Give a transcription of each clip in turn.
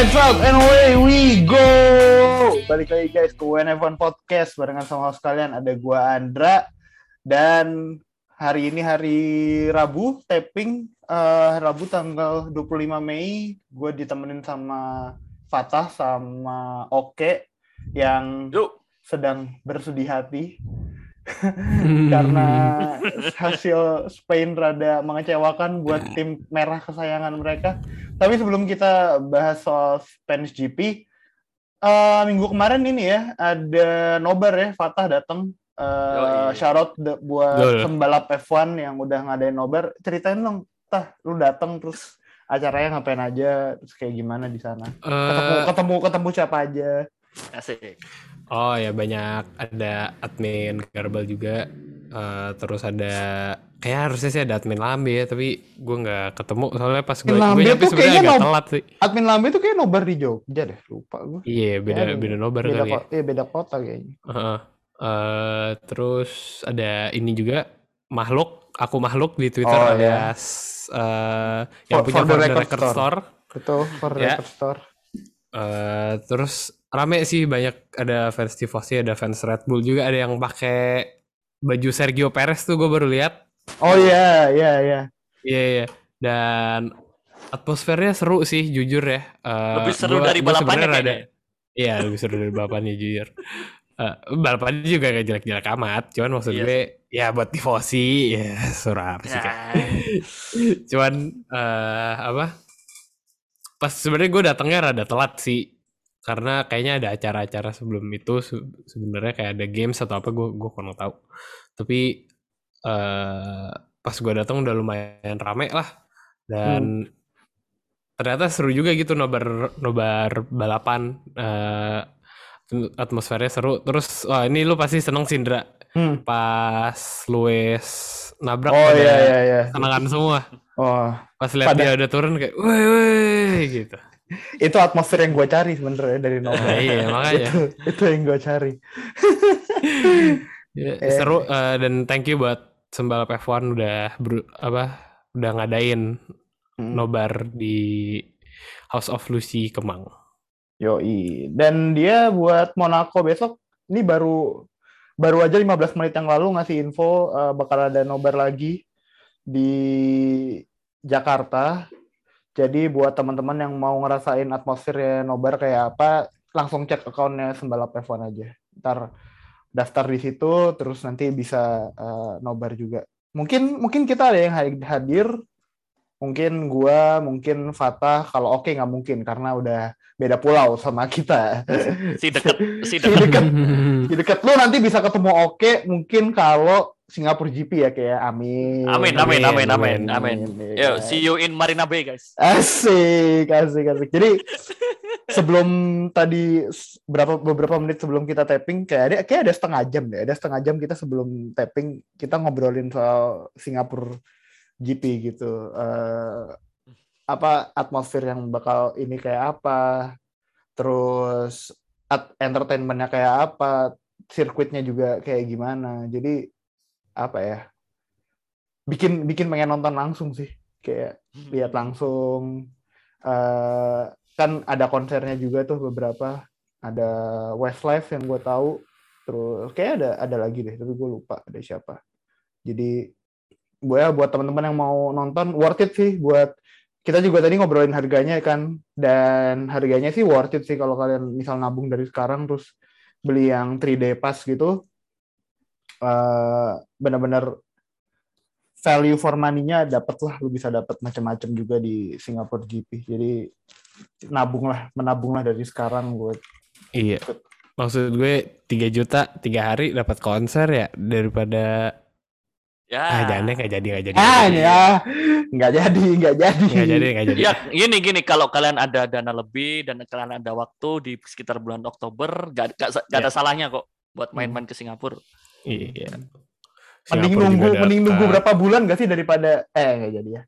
Lights out and away we go. Balik lagi guys ke WNF1 Podcast barengan sama host kalian ada gua Andra dan hari ini hari Rabu taping eh, Rabu tanggal 25 Mei gue ditemenin sama Fatah sama Oke yang Yuk. sedang bersedih hati karena hasil Spain rada mengecewakan buat tim merah kesayangan mereka. Tapi sebelum kita bahas soal Spanish GP, eh, minggu kemarin ini ya ada nobar ya Fatah datang. Eh, out de- buat pembalap F1 yang udah ngadain nobar. Ceritain dong, tah lu datang terus acaranya ngapain aja, terus kayak gimana di sana? Ketemu Eh, ketemu ketemu siapa aja? Asik. Oh ya banyak ada admin Garbal juga Eh, terus ada kayak harusnya sih ada admin Lambe ya tapi gue nggak ketemu soalnya pas gue gue nyampe sebenarnya kayaknya agak nob- telat sih Admin Lambe tuh kayak nobar di Jogja deh, lupa gue. iya beda Kayaknya beda nobar beda kali ya kota, iya, beda kota kayaknya. Heeh. Eh, terus ada ini juga makhluk aku makhluk di Twitter Oh, alias eh, yang For- punya for the the Record Record Store. Store. Itu for Ya. record store. Eh, terus rame sih banyak ada fans Tifosi ada fans Red Bull juga ada yang pakai baju Sergio Perez tuh gue baru lihat Oh iya, iya, iya. Iya iya dan atmosfernya seru sih jujur ya. Eh, Lebih seru gua- dari balapannya kayaknya. rada- Iya lebih seru dari balapannya jujur. Eh, balapannya juga gak jelek-jelek amat, cuman maksud Iya gue ya buat tifosi ya seru apa sih kan. Cuman eh apa? Pas sebenarnya gue datangnya rada telat sih karena kayaknya ada acara-acara sebelum itu se- sebenarnya kayak ada games atau apa gue gue kurang tahu. Tapi eh pas gue datang udah lumayan rame lah dan ternyata seru juga gitu nobar nobar balapan eh atmosfernya seru terus wah ini lu pasti seneng Sindra Hmm. pas Luis nabrak Oh iya, iya, iya. kenangan semua Oh, pas lihat Pada- dia udah turun kayak woi woi gitu itu atmosfer yang gue cari sebenarnya dari nobar. Nah, iya makanya itu, itu yang gue cari. Ya, Eh. seru eh, dan thank you buat sembalap F1 udah beru- apa udah ngadain Hmm. nobar di House of Lucy Kemang. Yoi. Dan dia buat Monaco besok ini baru baru aja 15 menit yang lalu ngasih info eh, bakal ada nobar lagi di Jakarta. Jadi buat teman-teman yang mau ngerasain atmosfernya nobar kayak apa, langsung cek akunnya Sembalap F1 aja. Ntar daftar di situ, terus nanti bisa eh, nobar juga. Mungkin mungkin kita ada yang hadir, mungkin gua, mungkin Fatah. Kalau oke nggak mungkin karena udah beda pulau sama kita. si deket, si Si deket. deket, si deket. Lu nanti bisa ketemu oke mungkin kalau Singapura GP ya kayak amin. Amin, amin, amin, amin, Amin, amin. Yo, see you in Marina Bay, guys. Asik, asik, asik. Jadi sebelum tadi berapa beberapa menit sebelum kita tapping kayak ada kayak ada setengah jam deh. Ada setengah jam kita sebelum tapping kita ngobrolin soal Singapura GP gitu. Eh, apa atmosfer yang bakal ini kayak apa? Terus at- entertainmentnya kayak apa? Sirkuitnya juga kayak gimana? Jadi apa ya? Bikin bikin pengen nonton langsung sih. Kayak lihat langsung eh kan ada konsernya juga tuh beberapa ada Westlife yang gue tahu terus kayak ada ada lagi deh tapi gue lupa ada siapa jadi gue ya buat teman-teman yang mau nonton worth it sih buat kita juga tadi ngobrolin harganya kan dan harganya sih worth it sih kalau kalian misal nabung dari sekarang terus beli yang 3D pass gitu eh benar-benar value for money-nya dapat lah lu bisa dapat macam-macam juga di Singapore GP jadi nabung lah menabung lah dari sekarang buat Iya. Maksud gue 3 juta tiga hari dapat konser ya daripada Ya. ah jangan deh nggak jadi nggak jadi. ah nggak jadi. ya nggak jadi nggak jadi Nggak jadi nggak jadi. Ya, gini gini kalau kalian ada dana lebih dan kalian ada waktu di sekitar bulan Oktober, gak, gak, gak ada Ya. salahnya kok buat main-main ke Singapura. Iya. mending Singapura nunggu juga mending nunggu berapa bulan gak sih daripada eh nggak jadi ya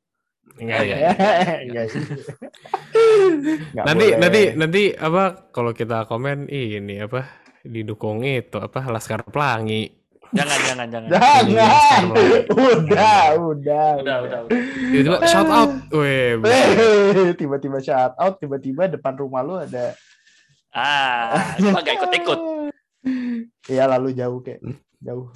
Nggak, ya. Nggak sih. Nggak nanti boleh. nanti nanti apa kalau kita komen ini apa didukung itu apa Laskar Pelangi Jangan, jangan, jangan. Jangan. Udah, udah. Udah, udah, udah. Tiba-tiba shout out. Weh, Eh, Tiba-tiba shout out, tiba-tiba depan rumah lu ada Ah, cuma gak ikut-ikut. Iya lalu jauh kayak jauh.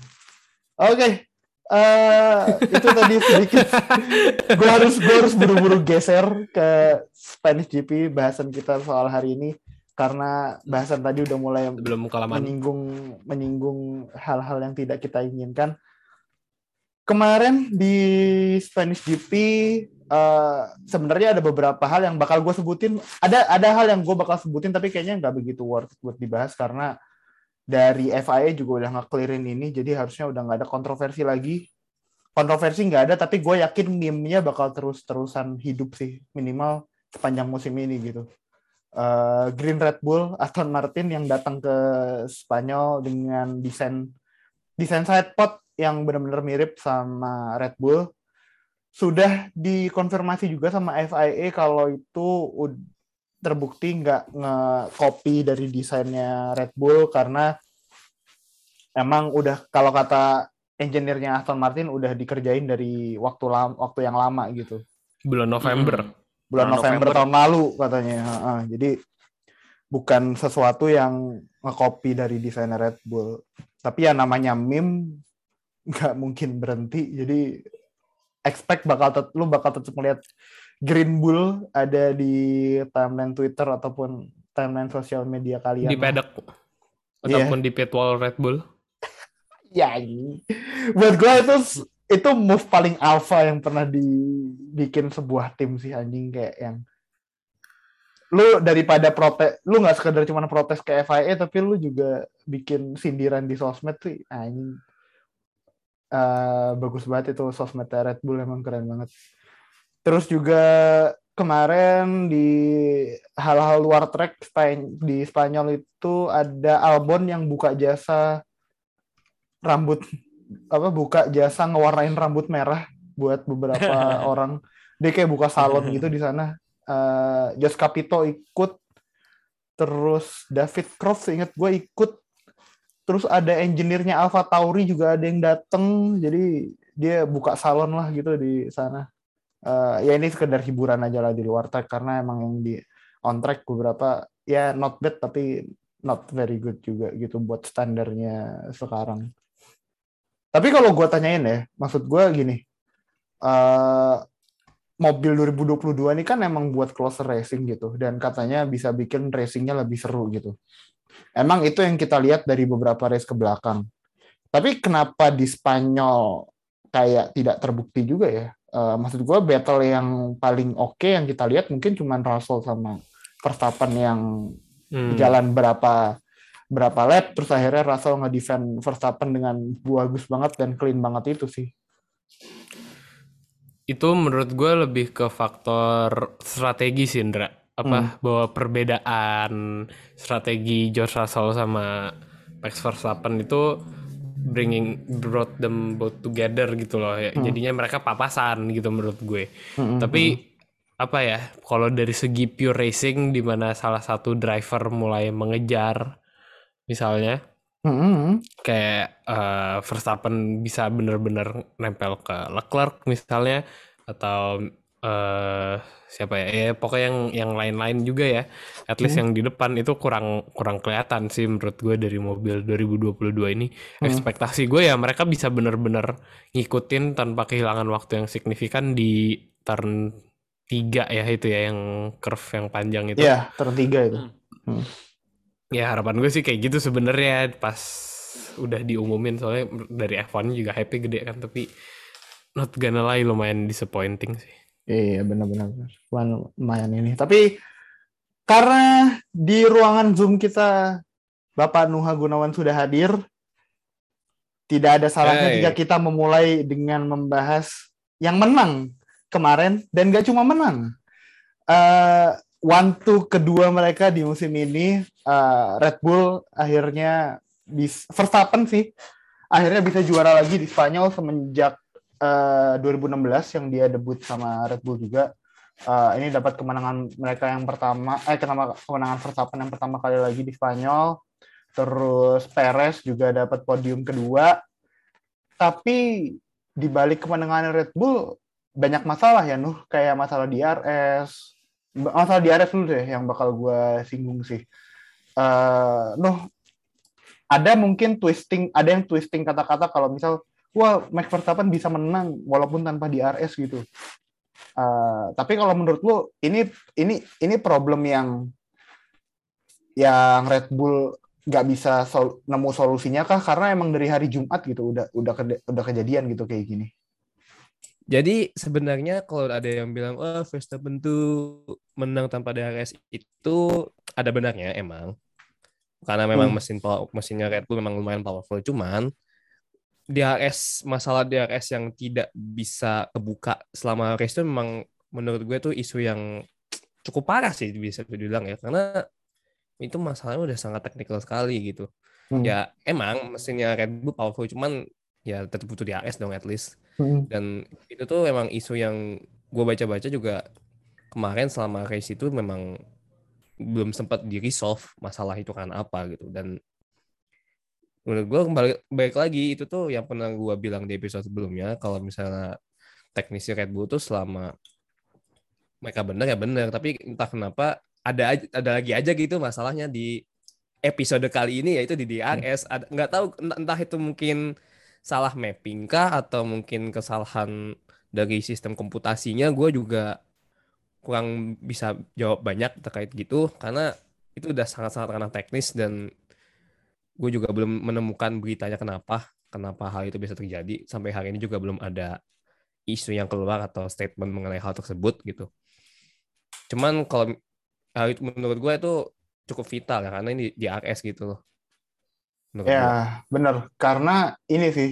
Oke, eh itu tadi sedikit. gue harus gue harus buru-buru geser ke Spanish GP bahasan kita soal hari ini karena bahasan tadi udah mulai belum kelamaan. menyinggung menyinggung hal-hal yang tidak kita inginkan. Kemarin di Spanish GP eh, sebenarnya ada beberapa hal yang bakal gue sebutin. Ada ada hal yang gue bakal sebutin tapi kayaknya nggak begitu worth it buat dibahas karena dari FIA juga udah nge-clearin ini jadi harusnya udah nggak ada kontroversi lagi. Kontroversi nggak ada tapi gue yakin meme-nya bakal terus-terusan hidup sih minimal sepanjang musim ini gitu. Eh, Green Red Bull Aston Martin yang datang ke Spanyol dengan desain desain sidepod yang benar-benar mirip sama Red Bull sudah dikonfirmasi juga sama FIA kalau itu terbukti nggak nge-copy dari desainnya Red Bull karena emang udah kalau kata engineer-nya Aston Martin udah dikerjain dari waktu lam, waktu yang lama gitu Bulan November. Hmm. bulan Bulan November, November. tahun lalu katanya. Heeh, jadi bukan sesuatu yang nge-copy dari desain Red Bull. Tapi ya namanya meme nggak mungkin berhenti. Jadi expect bakal tet- lu bakal tetap melihat Green Bull ada di timeline Twitter ataupun timeline sosial media kalian. Di paddock. Iya. Ataupun di pit wall Red Bull. Ya, buat gue itu itu move paling alpha yang pernah dibikin sebuah tim sih anjing kayak yang lu daripada protes lu nggak sekedar cuma protes ke FIA tapi lu juga bikin sindiran di sosmed sih anjing Eh, bagus banget itu sosmed Red Bull emang keren banget terus juga kemarin di hal-hal luar track Span- di Spanyol itu ada Albon yang buka jasa rambut apa buka jasa ngewarnain rambut merah buat beberapa orang. Dia kayak buka salon gitu di sana. Eh Jos Capito ikut terus David Croft inget gue ikut terus ada engineer-nya Alpha Tauri juga ada yang dateng. Jadi dia buka salon lah gitu di sana Eh, ya ini sekedar hiburan aja lah di luar track karena emang yang di on track beberapa ya not bad tapi not very good juga gitu buat standarnya sekarang. Tapi kalau gue tanyain ya, maksud gue gini, eh mobil 2022 ini kan emang buat closer racing gitu, dan katanya bisa bikin racingnya lebih seru gitu. Emang itu yang kita lihat dari beberapa race ke belakang. Tapi kenapa di Spanyol kayak tidak terbukti juga ya? Eh, maksud gue battle yang paling oke yang kita lihat mungkin cuma Russell sama Verstappen yang Hmm. jalan berapa berapa lap terus akhirnya Russell nge-defend Verstappen dengan bagus banget dan clean banget itu sih. Itu menurut gue lebih ke faktor strategi sih Indra. Apa bahwa perbedaan strategi George Russell sama Max Verstappen itu bringing brought them both together gitu loh ya. Jadinya mereka papasan gitu menurut gue. Mm-mm. Tapi apa ya? Kalau dari segi pure racing di mana salah satu driver mulai mengejar misalnya Mm-mm. kayak eh, Verstappen bisa bener-bener nempel ke Leclerc misalnya atau eh siapa ya? Ya pokoknya yang yang lain-lain juga ya. At least yang di depan itu kurang kurang kelihatan sih menurut gue dari mobil 2022 ini. Ekspektasi gue ya mereka bisa bener-bener ngikutin tanpa kehilangan waktu yang signifikan di turn 3 ya itu ya yang curve yang panjang itu. Iya, tertiga itu. Ya harapan gue sih kayak gitu sebenarnya pas udah diumumin. Soalnya dari F1 juga hype gede kan tapi not gonna lie lumayan disappointing sih. Iya, benar-benar. Lumayan- Lumayan ini. Tapi karena di ruangan Zoom kita Bapak Nuha Gunawan sudah hadir, tidak ada salahnya Hey. jika kita memulai dengan membahas yang menang kemarin dan gak cuma menang. Eh one two kedua mereka di musim ini eh, Red Bull akhirnya bis Verstappen sih akhirnya bisa juara lagi di Spanyol semenjak eh, 2016 yang dia debut sama Red Bull juga. Eh, ini dapat kemenangan mereka yang pertama, eh kenapa kemenangan Verstappen yang pertama kali lagi di Spanyol. Terus Perez juga dapat podium kedua. tapi di balik kemenangan Red Bull banyak masalah ya Nuh, kayak masalah DRS. Masalah DRS dulu deh yang bakal gue singgung sih. Eh, Nuh, ada mungkin twisting, ada yang twisting kata-kata kalau misal, wah Max Verstappen bisa menang walaupun tanpa DRS gitu. Eh, tapi kalau menurut lu ini ini ini problem yang yang Red Bull nggak bisa sol- nemu solusinya kah karena emang dari hari Jumat gitu udah udah kede- udah kejadian gitu kayak gini. Jadi sebenarnya kalau ada yang bilang oh Verstappen tuh menang tanpa DRS itu ada benarnya emang. Karena memang Hmm. mesin mesinnya Red Bull memang lumayan powerful cuman DRS masalah DRS yang tidak bisa kebuka selama race itu memang menurut gue tuh isu yang cukup parah sih bisa dibilang ya karena itu masalahnya udah sangat teknikal sekali gitu. Hmm. Ya emang mesinnya Red Bull powerful cuman ya tetap butuh DRS dong at least Hmm. dan itu tuh memang isu yang gue baca-baca juga kemarin selama race itu memang belum sempat di resolve masalah itu kan apa gitu dan menurut gue kembali baik lagi itu tuh yang pernah gue bilang di episode sebelumnya kalau misalnya teknisi Red Bull tuh selama mereka benar ya benar tapi entah kenapa ada ada lagi aja gitu masalahnya di episode kali ini yaitu di DRS ada nggak tahu entah, entah itu mungkin salah mapping kah atau mungkin kesalahan dari sistem komputasinya gue juga kurang bisa jawab banyak terkait gitu. Karena itu udah sangat-sangat ranah teknis dan gue juga belum menemukan beritanya kenapa kenapa hal itu bisa terjadi sampai hari ini juga belum ada isu yang keluar atau statement mengenai hal tersebut gitu cuman kalau hal itu menurut gue itu cukup vital ya karena ini di RS gitu loh menurut gue. Ya, bener. Karena ini sih,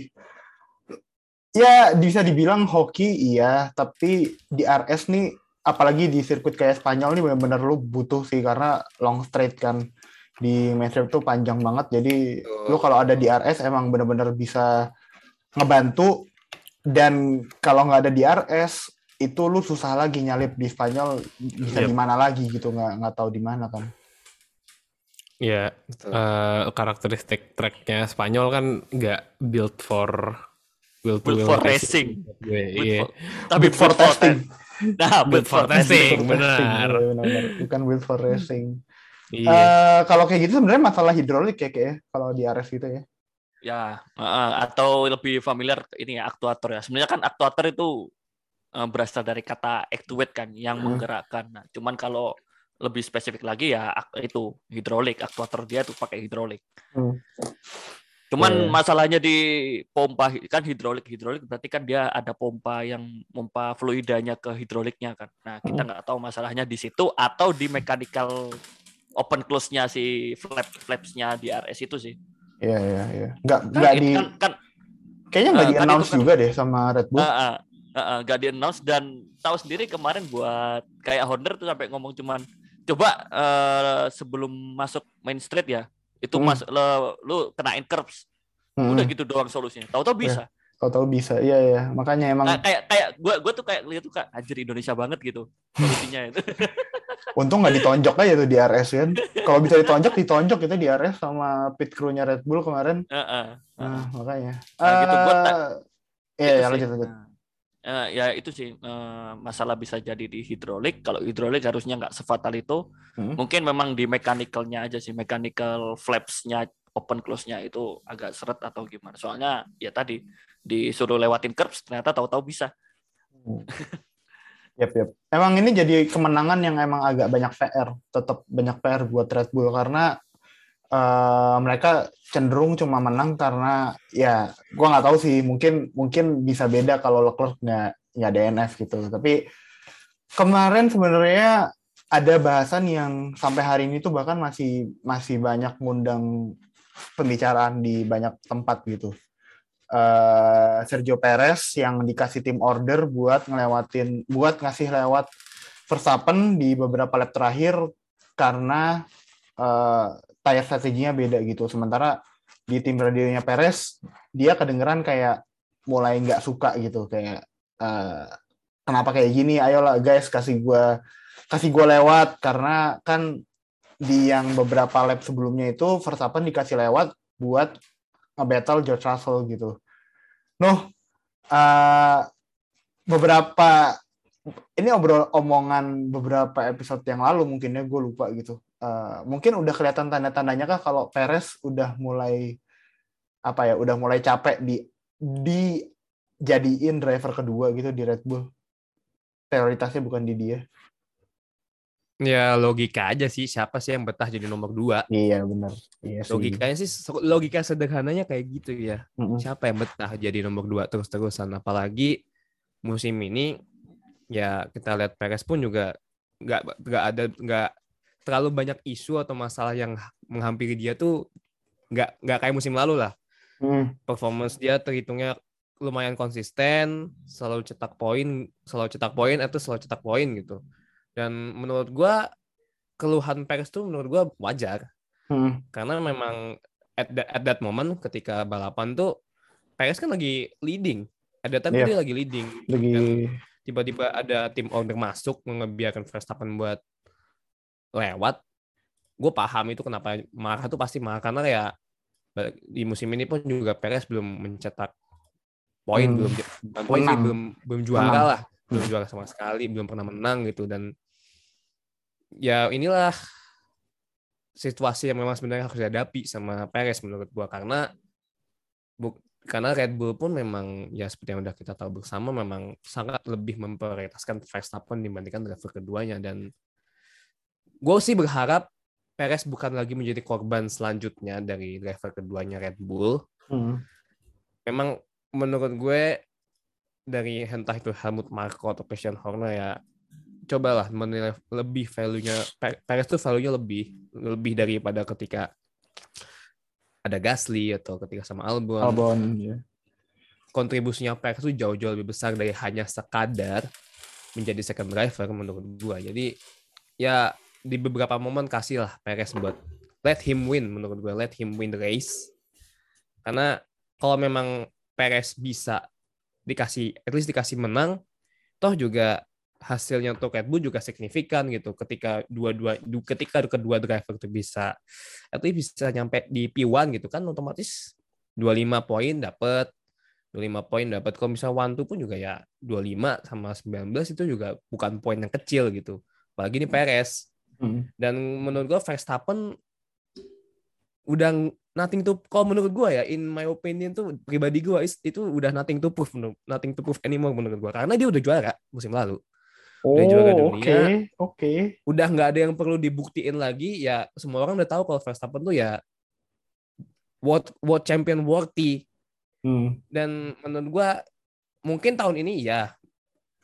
ya bisa dibilang hoki iya, tapi di RS nih, apalagi di sirkuit kayak Spanyol nih bener-bener lu butuh sih, karena long straight kan. Di mainstream tuh panjang banget, jadi lu kalau ada di RS emang bener-bener bisa ngebantu, dan kalau nggak ada di RS, itu lu susah lagi nyalip di Spanyol, bisa Yep. di mana lagi gitu, nggak nggak tahu di mana kan. Ya, eh, karakteristik tracknya Spanyol kan nggak build for to Build for racing. Gue, Build iya. for- tapi Build for for testing. Nah, Build for testing, Build for benar. testing, iya, benar-benar. Bukan build for racing. Iya. Eh, kalau kayak gitu sebenarnya masalah hidrolik ya kayak ya, kalau di RS gitu ya. Ya, uh, atau lebih familiar ini ya aktuator ya. Sebenarnya kan aktuator itu uh, berasal dari kata actuate kan, yang Hmm. menggerakkan. Nah, cuman kalau lebih spesifik lagi ya itu hidrolik, aktuator dia tuh pakai hidrolik. Hmm. Cuman Ya, ya. masalahnya di pompa kan hidrolik hidrolik berarti kan dia ada pompa yang pompa fluidanya ke hidroliknya kan. Nah, kita Hmm. nggak tahu masalahnya di situ atau di mechanical open close-nya si flap flaps-nya di RS itu sih. Iya iya iya. Nggak Kan, nggak di kan, kan kayaknya nggak Eh, di kan announce itu kan- juga deh sama Red Bull. Uh, uh, uh, uh, gak di announce dan tahu sendiri kemarin buat kayak Honda tuh sampai ngomong cuman coba eh, sebelum masuk main street ya itu Hmm. mas lo, lu kenain curbs Hmm, udah gitu doang solusinya tahu-tahu bisa Tahu-tahu bisa. Iya iya. Makanya emang Nah, kayak kayak gue gue tuh kayak lihat tuh kayak anjir Indonesia banget gitu solusinya itu untung nggak ditonjok aja tuh di RS kan. Kalau bisa ditonjok ditonjok itu di RS sama pit crew-nya Red Bull kemarin. Heeh. Nah, makanya. Nah, gitu. Tak- Eh, Iya, Itu ya, lanjut lanjut. Eh, ya itu sih eh, masalah bisa jadi di hidrolik. Kalau hidrolik harusnya nggak sefatal itu. Hmm. Mungkin memang di mechanical-nya aja sih, mechanical flaps-nya open close-nya itu agak seret atau gimana. Soalnya ya tadi disuruh lewatin curbs ternyata tahu-tahu bisa. Yap, yap. Emang ini jadi kemenangan yang emang agak banyak PR, tetap banyak PR buat Red Bull karena eh, mereka cenderung cuma menang karena ya gua nggak tahu sih, mungkin mungkin bisa beda kalau Leclerc nggak nggak DNF gitu. Tapi kemarin sebenarnya ada bahasan yang sampai hari ini tuh bahkan masih masih banyak ngundang pembicaraan di banyak tempat gitu. Eh, Sergio Perez yang dikasih tim order buat ngelewatin buat ngasih lewat Verstappen di beberapa lap terakhir karena eh, tire strateginya beda gitu. Sementara di tim radionya Perez dia kedengeran kayak mulai nggak suka gitu kayak eh, kenapa kayak gini? Ayolah guys kasih gua kasih gua lewat karena kan di yang beberapa lap sebelumnya itu Verstappen dikasih lewat buat nge-battle George Russell gitu. Noh, eh, beberapa ini obrol omongan beberapa episode yang lalu mungkin ya gue lupa gitu. Eh, mungkin udah kelihatan tanda-tandanya kah kalau Perez udah mulai apa ya, udah mulai capek di dijadiin driver kedua gitu di Red Bull. Prioritasnya bukan di dia. Ya logika aja sih siapa sih yang betah jadi nomor dua. Iya benar. Iya sih. Logikanya sih logika sederhananya kayak gitu ya. Mm-mm. Siapa yang betah jadi nomor dua terus-terusan apalagi musim ini ya kita lihat Perez pun juga nggak nggak ada nggak terlalu banyak isu atau masalah yang menghampiri dia tuh nggak nggak kayak musim lalu lah Mm. performance dia terhitungnya lumayan konsisten, selalu cetak poin, selalu cetak poin atau selalu cetak poin gitu. Dan menurut gua keluhan Perez tuh menurut gua wajar Mm. karena memang at that, at that moment ketika balapan tuh Perez kan lagi leading. At that time Iya. dia lagi leading. Lagi Dan tiba-tiba ada tim order masuk ngebiarkan Verstappen buat lewat. Gue paham itu kenapa marah tuh pasti marah karena ya di musim ini pun juga Perez belum mencetak poin Hmm. belum poin sih, belum belum juara Menang. lah belum Hmm. juara sama sekali belum pernah menang gitu dan ya inilah situasi yang memang sebenarnya harus dihadapi sama Perez menurut gua karena bu, karena Red Bull pun memang ya seperti yang udah kita tahu bersama memang sangat lebih memprioritaskan Verstappen dibandingkan driver keduanya dan gue sih berharap Perez bukan lagi menjadi korban selanjutnya dari driver keduanya Red Bull. Mm. Memang menurut gue dari entah itu Helmut Marko atau Christian Horner ya cobalah menilai lebih value-nya Pe- Perez tuh value-nya lebih lebih daripada ketika ada Gasly atau ketika sama Albon. Albon. ya. Kontribusinya Perez tuh jauh-jauh lebih besar dari hanya sekadar menjadi second driver menurut gua. Jadi ya di beberapa momen kasihlah Perez buat let him win menurut gue let him win the race karena kalau memang Perez bisa dikasih at least dikasih menang toh juga hasilnya untuk Red Bull juga signifikan gitu. Ketika dua-dua du- ketika kedua driver itu bisa least bisa nyampe di P1 gitu kan otomatis 25 poin dapat 25 poin dapat kalau misalnya one two pun juga ya 25 sama 19 itu juga bukan poin yang kecil gitu. Apalagi ini Perez. Mm. dan menurut gue Verstappen udah ng- nothing to kalau menurut gue ya in my opinion tuh pribadi gue itu udah nothing to prove nothing to prove anymore menurut gue karena dia udah juara musim lalu Oh, Udah juara oke, dunia. oke. udah nggak ada yang perlu dibuktiin lagi ya semua orang udah tahu kalau Verstappen tuh ya world world champion worthy Hmm. dan menurut gua mungkin tahun ini ya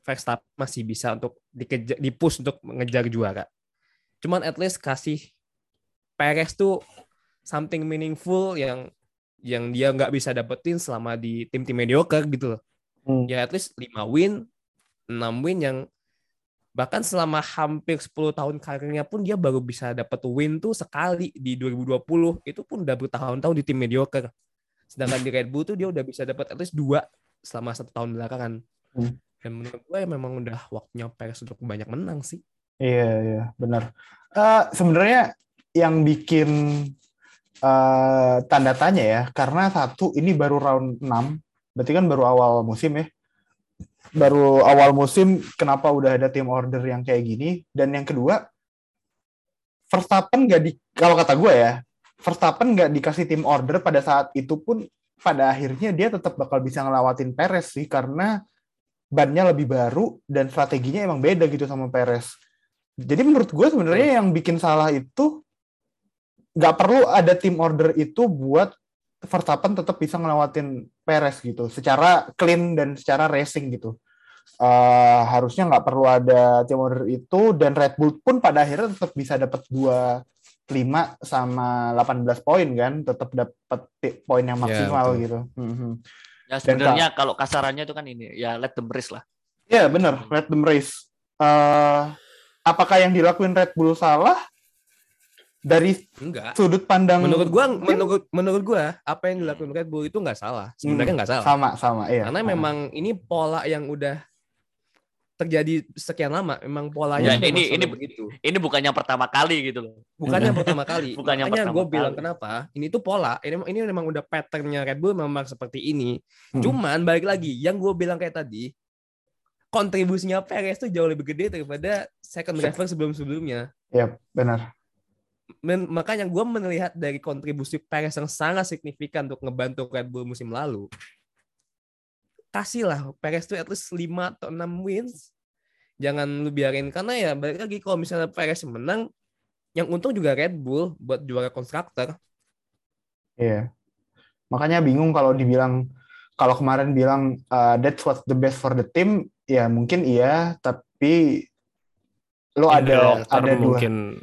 Verstappen masih bisa untuk dikejar dipush untuk mengejar juara. Cuman at least kasih Perez tuh something meaningful yang yang dia nggak bisa dapetin selama di tim-tim mediocre gitu loh. Hmm. Ya at least 5 win, 6 win yang bahkan selama hampir 10 tahun karirnya pun dia baru bisa dapat win tuh sekali di 2020. Itu pun udah bertahun-tahun di tim mediocre. Sedangkan di Red Bull tuh dia udah bisa dapat at least dua selama satu tahun belakangan. Hmm. Dan menurut gue ya memang udah waktunya Perez untuk banyak menang sih. Iya, iya, benar. Eh, sebenarnya yang bikin eh, tanda tanya ya, karena satu ini baru round 6, berarti kan baru awal musim ya. Baru awal musim, kenapa udah ada tim order yang kayak gini? Dan yang kedua, Verstappen nggak di, kalau kata gue ya, Verstappen nggak dikasih tim order pada saat itu pun pada akhirnya dia tetap bakal bisa ngelawatin Perez sih karena bannya lebih baru dan strateginya emang beda gitu sama Perez. Jadi menurut gue sebenarnya yang bikin salah itu nggak perlu ada tim order itu buat Verstappen tetap bisa ngelawatin Perez gitu, secara clean dan secara racing gitu. Eh, harusnya nggak perlu ada tim order itu dan Red Bull pun pada akhirnya tetap bisa dapat 25 sama 18 poin kan, tetap dapat poin yang Ya, maksimal betul. gitu. Mhm. Ya sebenarnya kalau kasarannya itu kan ini ya let them race lah. Ya benar, let them race. Eh, apakah yang dilakuin Red Bull salah? Dari Enggak. sudut pandang Menurut gua tim? menurut menurut gua apa yang dilakukan Red Bull itu nggak salah. Sebenarnya nggak salah. sama sama iya. Karena memang ini pola yang udah terjadi sekian lama. Memang Ya, polanya memang ini- ini- begitu. Ini bukan yang pertama kali gitu loh. Bukan yang pertama kali. Bukan yang Makanya gue bilang kenapa? Ini tuh pola. Ini ini memang udah patternnya Red Bull memang seperti ini. Hmm. Cuman balik lagi, yang gue bilang kayak tadi, kontribusinya Perez tuh jauh lebih gede daripada second driver sebelum-sebelumnya. Ya, benar. Men- makanya gue melihat dari kontribusi Perez yang sangat signifikan untuk ngebantu Red Bull musim lalu. Kasihlah Perez tuh at least 5 atau 6 wins. Jangan lu biarin karena ya balik lagi kalau misalnya Perez menang yang untung juga Red Bull buat juara konstruktor. Iya. Makanya bingung kalau dibilang kalau kemarin bilang uh, that's what's the best for the team, ya mungkin iya, tapi lo the ada ada dua mungkin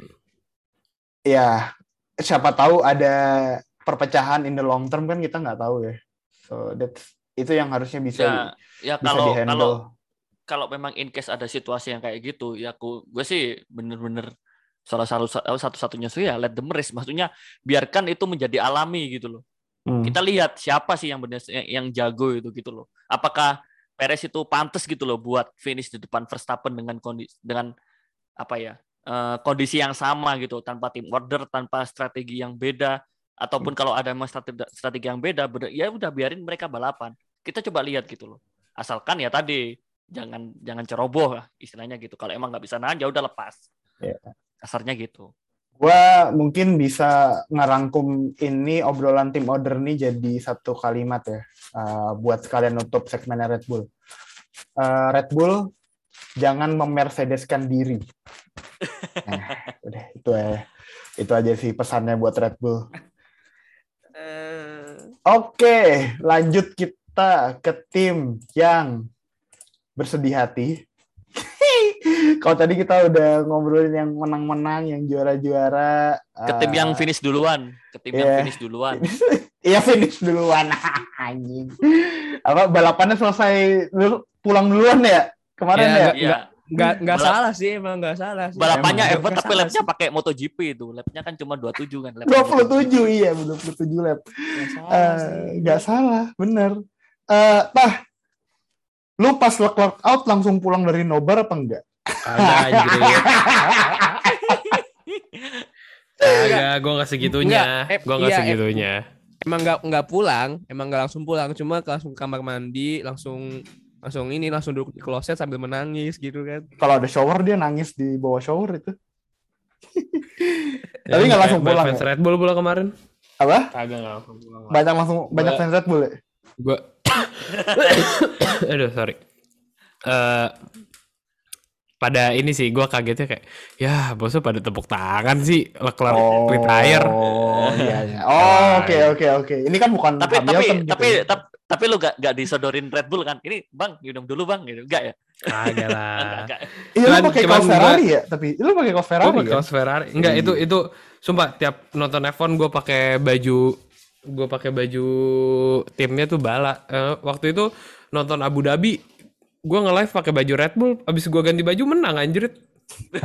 ya siapa tahu ada perpecahan in the long term kan kita nggak tahu ya. So that's itu yang harusnya bisa Ya, ya bisa kalau di-handle. kalau kalau memang in case ada situasi yang kayak gitu, ya aku gue sih bener-bener salah satu satu-satunya sih ya let them race. Maksudnya biarkan itu menjadi alami gitu loh. Hmm. Kita lihat siapa sih yang benar yang jago itu gitu loh. Apakah Perez itu pantas gitu loh buat finish di depan Verstappen dengan kondisi dengan apa ya eh, kondisi yang sama gitu tanpa tim order tanpa strategi yang beda ataupun kalau ada strategi, yang beda ya udah biarin mereka balapan. Kita coba lihat gitu loh. Asalkan ya tadi jangan jangan ceroboh lah istilahnya gitu. Kalau emang nggak bisa nahan ya udah lepas. Kasarnya gitu. Gua mungkin bisa ngerangkum ini obrolan tim order nih jadi satu kalimat ya uh, buat sekalian nutup segmen Red Bull. Uh, Red Bull jangan memercedeskan diri. Nah, udah itu ya. Itu aja sih pesannya buat Red Bull. Oke, lanjut kita ke tim yang bersedih hati. Kalau tadi kita udah ngobrolin yang menang-menang, yang juara-juara. ke tim yang eh, finish duluan ke tim yang iya. finish duluan Iya finish duluan anjing. Apa balapannya selesai dulu- pulang duluan ya kemarin Ya, ya? Iya. Nggak nggak Balap- salah sih, emang nggak salah sih. balapannya Emang. F1 Nggak tapi lapnya pakai MotoGP itu lapnya kan cuma 27 kan lap 27 iya 27 lap. Nggak salah Eh, nggak salah, bener. Eh, tah, lu pas Leclerc out langsung pulang dari nobar apa enggak? ada. Agak, gue gak segitunya. Enggak, eh, Gue gak iya, segitunya. Emang nggak nggak pulang, emang nggak langsung pulang, cuma langsung ke kamar mandi, langsung langsung ini langsung duduk di kloset sambil menangis gitu kan. Kalau ada shower dia nangis di bawah shower itu. Tapi nggak langsung pulang Fans ya? Red Bull pula kemarin. Apa? Kagak nggak langsung pulang. Banyak langsung banyak Gua- fans Red Bull ya? Gue, aduh sorry. Eh pada ini sih gue kagetnya kayak ya bosnya pada tepuk tangan sih Leclerc retire Oh, iya, iya. Oh, oke, oke, oke. Ini kan bukan tapi tapi gitu tapi tapi tapi lu gak, gak disodorin Red Bull kan ini bang minum dulu bang gitu enggak ya kagak enggak, lah. Iya, lu pakai kaos gua- Ferrari ya? Tapi lu pakai kaos gue Ferrari pakai ya? kaos Ferrari enggak itu itu sumpah tiap nonton F1 gue pakai baju gue pakai baju timnya tuh bala Eh, waktu itu nonton Abu Dhabi gue nge-live pakai baju Red Bull abis gue ganti baju menang anjir.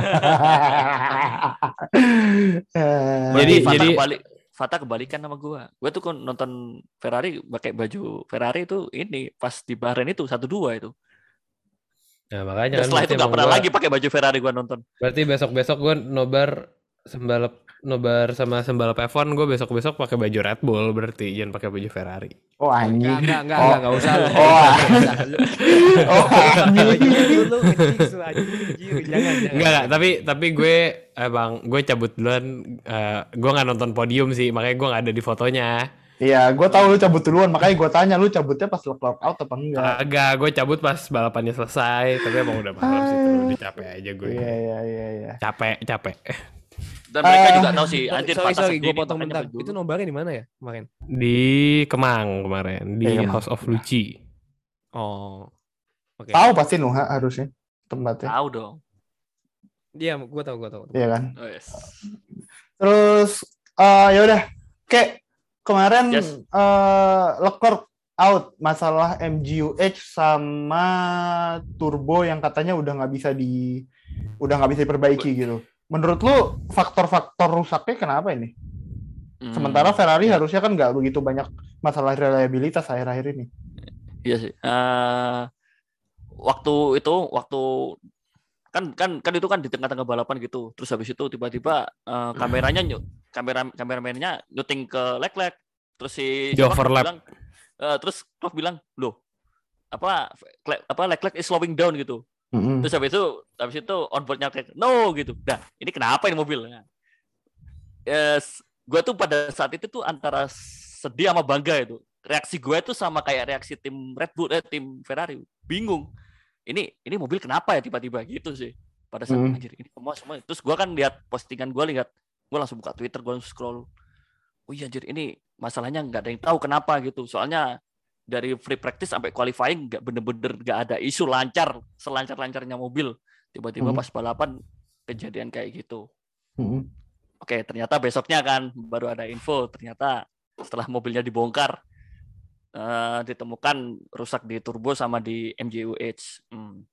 Jadi- Fata jadi- kebalik Fata kebalikan sama gua. Gua tuh kan nonton Ferrari pakai baju Ferrari itu ini pas di Bahrain itu satu dua itu. Nah makanya Dan kan setelah itu gak pernah gua- lagi pakai baju Ferrari gua nonton. Berarti besok besok gue nobar sembalap nobar sama sembalap F1 gue besok besok pakai baju Red Bull berarti jangan pakai baju Ferrari Oh anjing. enggak, enggak, Oh. enggak, enggak usah. lu. Oh, Nggak usah, lu. Oh anjing. Enggak, enggak, tapi tapi gue emang gue cabut duluan eh, gue nggak nonton podium sih makanya gue nggak ada di fotonya Iya, gue tahu lu cabut duluan, makanya gue tanya lu cabutnya pas Leclerc out apa enggak? agak gue cabut pas balapannya selesai tapi emang udah malam sih tuh udah capek aja gue Iya, iya, iya, iya. capek capek dan mereka Ah. juga tahu sih anjir sorry, sorry, gue sendiri potong bentar. Itu nobarnya di mana ya kemarin? di Kemang kemarin di Kemang. House of Luci Oh, oke. Tahu pasti Nuha harusnya tempatnya. tahu dong Iya, gue tahu, gue tahu. Iya kan? oh, yes. Terus eh ya udah, kayak kemarin Yes. eh Leclerc out masalah MGUH sama turbo yang katanya udah nggak bisa di udah nggak bisa diperbaiki gitu. Menurut lu faktor-faktor rusaknya kenapa ini? Hmm, Sementara Ferrari harusnya kan nggak begitu banyak masalah reliabilitas akhir-akhir ini. Iya sih. Eh, waktu itu waktu kan kan kan itu kan di tengah-tengah balapan gitu terus habis itu tiba-tiba eh, kameranya nyut kamera kameramennya nyuting ke lek-lek terus si Di siapa overlap. bilang eh, terus Klopp bilang loh apa apa lek-lek is slowing down gitu Mm-mm. terus habis itu habis itu onboardnya kayak no gitu. Nah ini kenapa ini mobil? Nah, yes, gue tuh pada saat itu tuh antara sedih sama bangga itu. Reaksi gue tuh sama kayak reaksi tim Red Bull eh, tim Ferrari. Bingung. Ini ini mobil kenapa ya tiba-tiba? Gitu sih. Pada saat Hmm. anjir ini semua semua. Terus gue kan lihat postingan gue lihat gue langsung buka Twitter gue langsung scroll. Oh iya anjir ini masalahnya nggak ada yang tahu kenapa gitu. Soalnya dari free practice sampai qualifying nggak bener-bener nggak ada isu lancar selancar lancarnya mobil tiba-tiba Hmm. pas balapan kejadian kayak gitu Mm-mm. Oke, ternyata besoknya kan baru ada info. Ternyata setelah mobilnya dibongkar, eh, ditemukan rusak di turbo sama di MGUH. Hmm.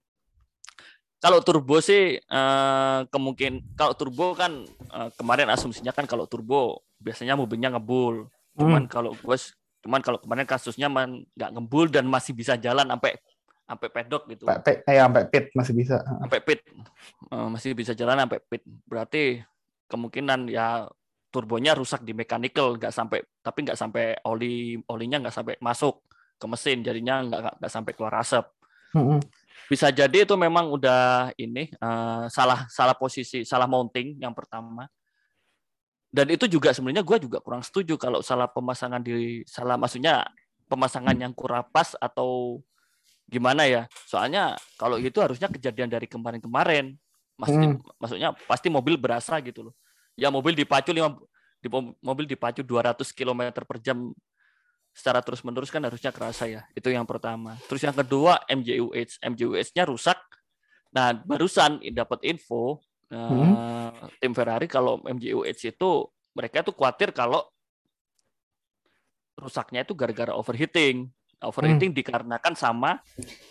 Kalau turbo sih eh, kemungkin kalau turbo kan eh, kemarin asumsinya kan kalau turbo biasanya mobilnya ngebul. Cuman kalau gue cuman kalau kemarin kasusnya nggak ngebul dan masih bisa jalan sampai sampai pedok gitu. Pe- eh, sampai pit masih bisa. sampai pit. Eh, masih bisa jalan sampai pit. Berarti kemungkinan ya turbonya rusak di mechanical nggak sampai tapi nggak sampai oli olinya nggak sampai masuk ke mesin. Jadinya nggak nggak- sampai keluar asap. Bisa jadi itu memang udah ini eh, salah salah posisi salah mounting yang pertama dan itu juga sebenarnya gue juga kurang setuju kalau salah pemasangan di salah maksudnya pemasangan yang kurang pas atau gimana ya. Soalnya kalau itu harusnya kejadian dari kemarin-kemarin. Maksudnya maksudnya pasti mobil berasa gitu loh. Ya mobil dipacu lima di mobil dipacu 200 km per jam secara terus menerus kan harusnya kerasa ya. Itu yang pertama. Terus yang kedua MJUH MJUH-nya rusak. Nah barusan dapat info eh, tim Ferrari kalau MJUH itu mereka tuh khawatir kalau rusaknya itu gara-gara overheating overheating dikarenakan sama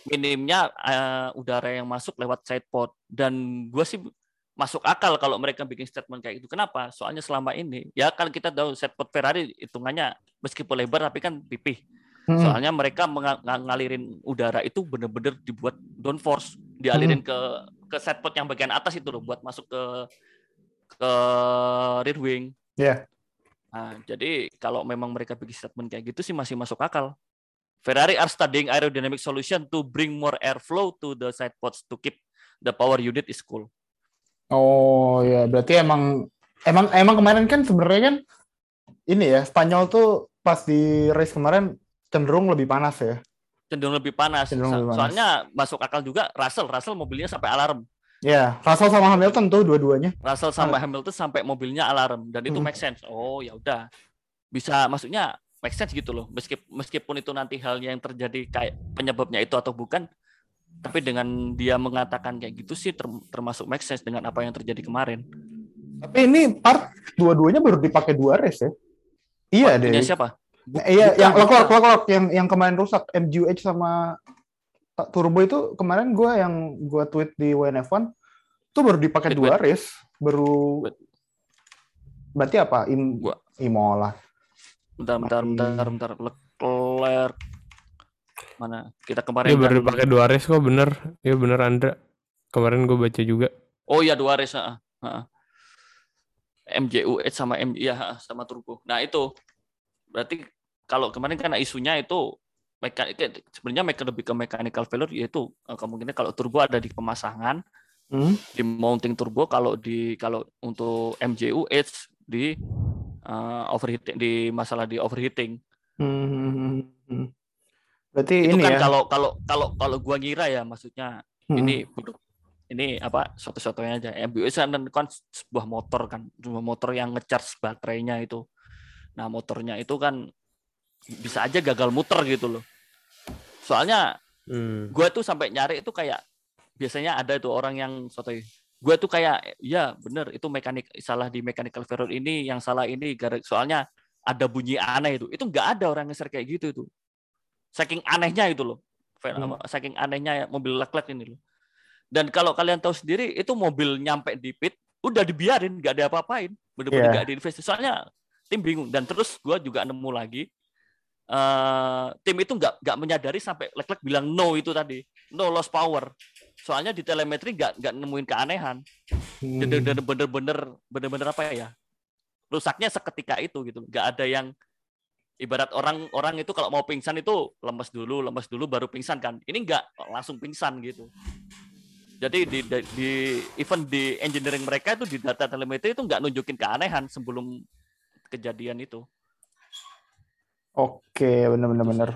minimnya eh, udara yang masuk lewat sidepod dan gue sih masuk akal kalau mereka bikin statement kayak gitu. Kenapa? Soalnya selama ini ya kan kita tahu sidepod Ferrari hitungannya meskipun lebar tapi kan pipih. Mm-mm. Soalnya mereka nga- ngalirin udara itu bener-bener dibuat downforce, dialirin ke ke sidepod yang bagian atas itu loh buat masuk ke ke rear wing. Iya. Nah, jadi kalau memang mereka bikin statement kayak gitu sih masih masuk akal. Ferrari are studying aerodynamic solution to bring more airflow to the side pods to keep the power unit is cool. Oh ya, berarti emang emang emang kemarin kan sebenarnya kan ini ya Spanyol tuh pas di race kemarin cenderung lebih panas ya. Cenderung lebih panas. Cenderung lebih panas. Soalnya masuk akal juga Russell, Russell mobilnya sampai alarm. Ya, Russell sama Hamilton tuh dua-duanya. Russell sama Hamilton sampai mobilnya alarm dan itu Hmm. make sense. Oh, ya udah. Bisa maksudnya make sense gitu loh. Meskipun meskipun itu nanti halnya yang terjadi kayak penyebabnya itu atau bukan, tapi dengan dia mengatakan kayak gitu sih term- termasuk make sense dengan apa yang terjadi kemarin. Tapi ini part dua-duanya baru dipakai dua race ya. Iya deh. Siapa? Bu- Iya, bukan, yang bukan. Leclerc, Leclerc yang yang kemarin rusak MGUH sama Turbo itu kemarin gua yang gua tweet di WNF1 itu baru dipakai dua race, baru Wait. berarti apa? Im, Gua- Imola. Bentar, bentar, Masih- bentar, bentar. Leclerc. Mana? Kita kemarin Iya, baru kan- dipakai dua race kok bener. Iya bener Andra. Kemarin gue baca juga. Oh iya dua race, heeh, heeh. MJUH sama M iya heeh, sama turbo. Nah, itu berarti kalau kemarin kan isunya itu mekanik sebenarnya lebih ke mechanical failure yaitu eh, kemungkinan kalau turbo ada di pemasangan Hmm? di mounting turbo kalau di kalau untuk MJUH di eh, overheating di masalah di overheating Hmm, hmm, hmm, hmm. Berarti itu ini kan ya. kalau kalau kalau kalau gua ngira ya maksudnya Hmm. ini ini apa satu-satunya aja MBUS kan kan sebuah motor kan sebuah motor yang ngecharge baterainya itu nah motornya itu kan bisa aja gagal muter gitu loh. Soalnya Hmm. gue tuh sampai nyari itu kayak biasanya ada itu orang yang sotoy. Gue tuh kayak ya bener itu mekanik salah di mechanical failure ini yang salah ini. Gara soalnya ada bunyi aneh itu. Itu nggak ada orang nge-share kayak gitu itu. Saking anehnya itu loh. Hmm. saking anehnya mobil Leclerc ini loh. Dan kalau kalian tahu sendiri itu mobil nyampe di pit udah dibiarin nggak ada apa-apain. Bener-bener Iya. nggak diinvestasi soalnya tim bingung. Dan terus gue juga nemu lagi eh, tim itu nggak nggak menyadari sampai Leclerc bilang no itu tadi. No loss power. Soalnya di telemetri nggak nggak nemuin keanehan. Hmm. bener-bener bener-bener bener-bener apa ya rusaknya seketika itu gitu. Nggak ada yang ibarat orang orang itu kalau mau pingsan itu lemes dulu lemes dulu baru pingsan kan. Ini nggak langsung pingsan gitu. Jadi di, di, di- even di engineering mereka itu di data telemetri itu nggak nunjukin keanehan sebelum kejadian itu Oke, bener-bener bener.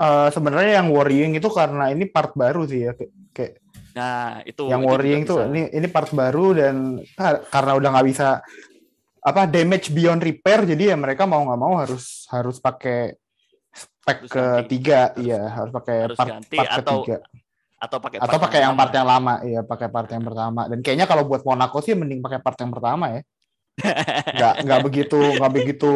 Eh, sebenarnya yang worrying itu karena ini part baru sih ya, kayak, kayak nah itu yang itu worrying tuh bisa. ini ini part baru dan kar- karena udah nggak bisa apa damage beyond repair, jadi ya mereka mau nggak mau harus harus pakai spek Harus ketiga, iya harus pakai Harus part, ganti part atau ketiga atau pakai atau pakai yang lama. part yang lama, iya pakai part yang pertama. Dan kayaknya kalau buat Monaco sih mending pakai part yang pertama ya. Nggak nggak begitu nggak begitu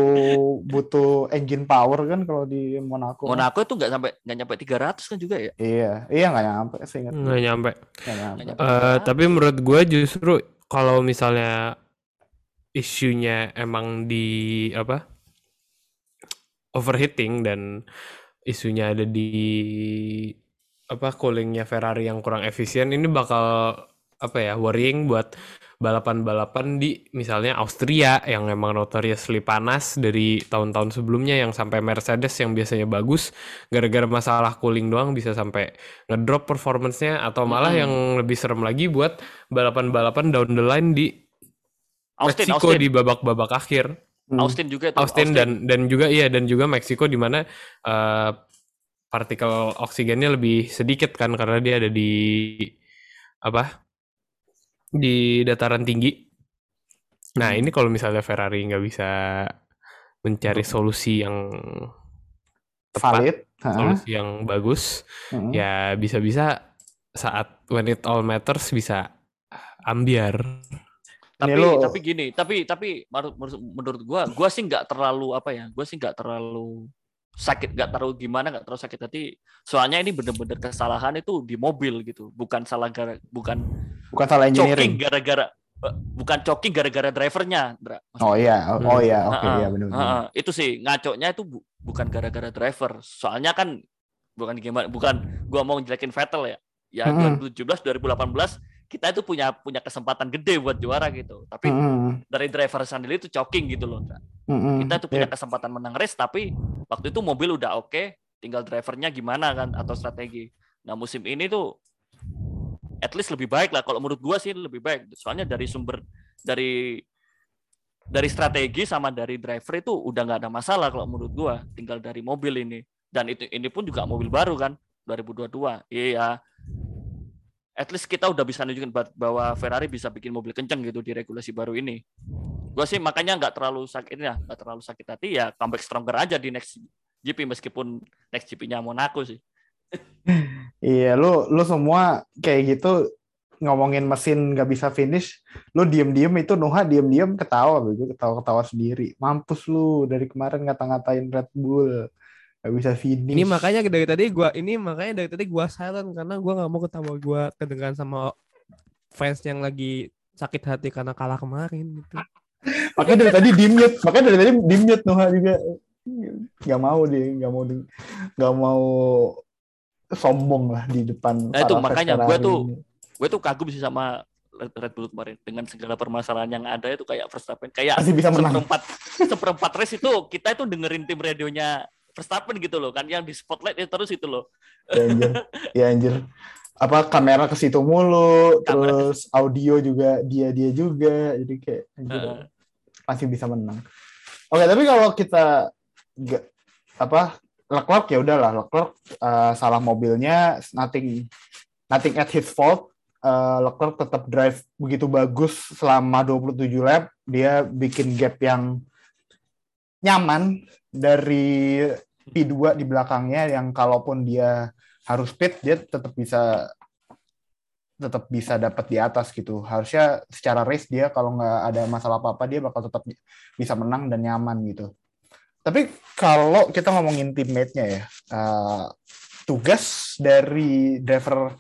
butuh engine power kan kalau di Monaco. Monaco itu nggak sampai nggak nyampe 300 kan juga ya Iya, iya nggak nyampe sih ingat. nggak nyampe. Nggak nyampe. Nyampe. Eh, 300. tapi menurut gue justru kalau misalnya isunya emang di apa overheating dan isunya ada di apa coolingnya Ferrari yang kurang efisien ini bakal apa ya worrying buat balapan-balapan di misalnya Austria yang emang notoriously panas dari tahun-tahun sebelumnya yang sampai Mercedes yang biasanya bagus gara-gara masalah cooling doang bisa sampai ngedrop performance-nya atau malah Mm-mm. yang lebih serem lagi buat balapan-balapan down the line di Austin Meksiko Austin di babak-babak akhir. Hmm. Austin juga itu Austin dan dan juga iya dan juga Meksiko di mana eh, partikel oksigennya lebih sedikit kan karena dia ada di apa di dataran tinggi. Nah Hmm. ini kalau misalnya Ferrari nggak bisa mencari solusi yang tepat, valid. Solusi yang bagus, Hmm. ya bisa-bisa saat when it all matters bisa ambiar. tapi tapi gini tapi tapi menurut menurut- menurut gua gua sih nggak terlalu apa ya gua sih nggak terlalu sakit nggak terlalu gimana nggak terlalu sakit hati. Soalnya ini bener-bener kesalahan itu di mobil gitu. Bukan salah gara bukan Bukan salah engineering. gara-gara eh, bukan choking gara-gara drivernya Dra. Maksudnya, Oh iya, oh, oh iya, oke Heeh, iya benar. itu sih ngaconya itu bu- bukan gara-gara driver. Soalnya kan bukan gimana bukan gua mau ngejelekin Vettel ya. Ya Mm-mm. 2017 2018 kita itu punya punya kesempatan gede buat juara gitu tapi Hmm, dari driver sendiri itu choking gitu loh. Ndra. Kita tuh punya kesempatan menang race tapi waktu itu mobil udah oke, tinggal drivernya gimana kan atau strategi. Nah, musim ini tuh at least lebih baik lah kalau menurut gua sih lebih baik. Soalnya dari sumber dari dari strategi sama dari driver itu udah nggak ada masalah kalau menurut gua, tinggal dari mobil ini. Dan itu ini pun juga mobil baru kan 2022. Iya. At least kita udah bisa nunjukin ba- bahwa Ferrari bisa bikin mobil kenceng gitu di regulasi baru ini. Gue sih makanya nggak terlalu sakit ya nggak terlalu sakit hati ya comeback stronger aja di next GP meskipun next GP-nya Monaco sih. Iya, lu lu semua kayak gitu ngomongin mesin nggak bisa finish, lu diem-diem itu Nuha diem-diem ketawa begitu ketawa-ketawa sendiri. Mampus lu dari kemarin ngata-ngatain Red Bull nggak bisa finish. Ini makanya dari tadi gua ini makanya dari tadi gua silent karena gua nggak mau ketawa gua kedengaran sama fans yang lagi sakit hati karena kalah kemarin gitu. makanya dari tadi di mute, makanya dari tadi di mute Nuha juga nggak mau dia nggak mau di- nggak mau sombong lah di depan. Nah, itu makanya gua Ferrari tuh- ini. gue tuh kagum sih sama Red Red Bull kemarin dengan segala permasalahan yang ada itu kayak Verstappen kayak Masih bisa menang. seperempat seperempat race itu kita itu dengerin tim radionya Verstappen gitu loh kan yang di spotlight itu terus itu loh Ya anjir. Ya anjir. Apa kamera ke situ mulu, Kamera terus audio juga dia-dia juga. Jadi kayak anjir, Heeh. masih bisa menang. Oke, tapi kalau kita nggak apa Leclerc ya udahlah Leclerc uh, salah mobilnya nothing nothing at his fault. Uh, Leclerc tetap drive begitu bagus selama 27 lap. Dia bikin gap yang nyaman dari P2 di belakangnya yang kalaupun dia harus pit dia tetap bisa tetap bisa dapat di atas gitu. Harusnya secara race dia kalau nggak ada masalah apa-apa dia bakal tetap bisa menang dan nyaman gitu. Tapi kalau kita ngomongin teammate-nya ya, uh, tugas dari driver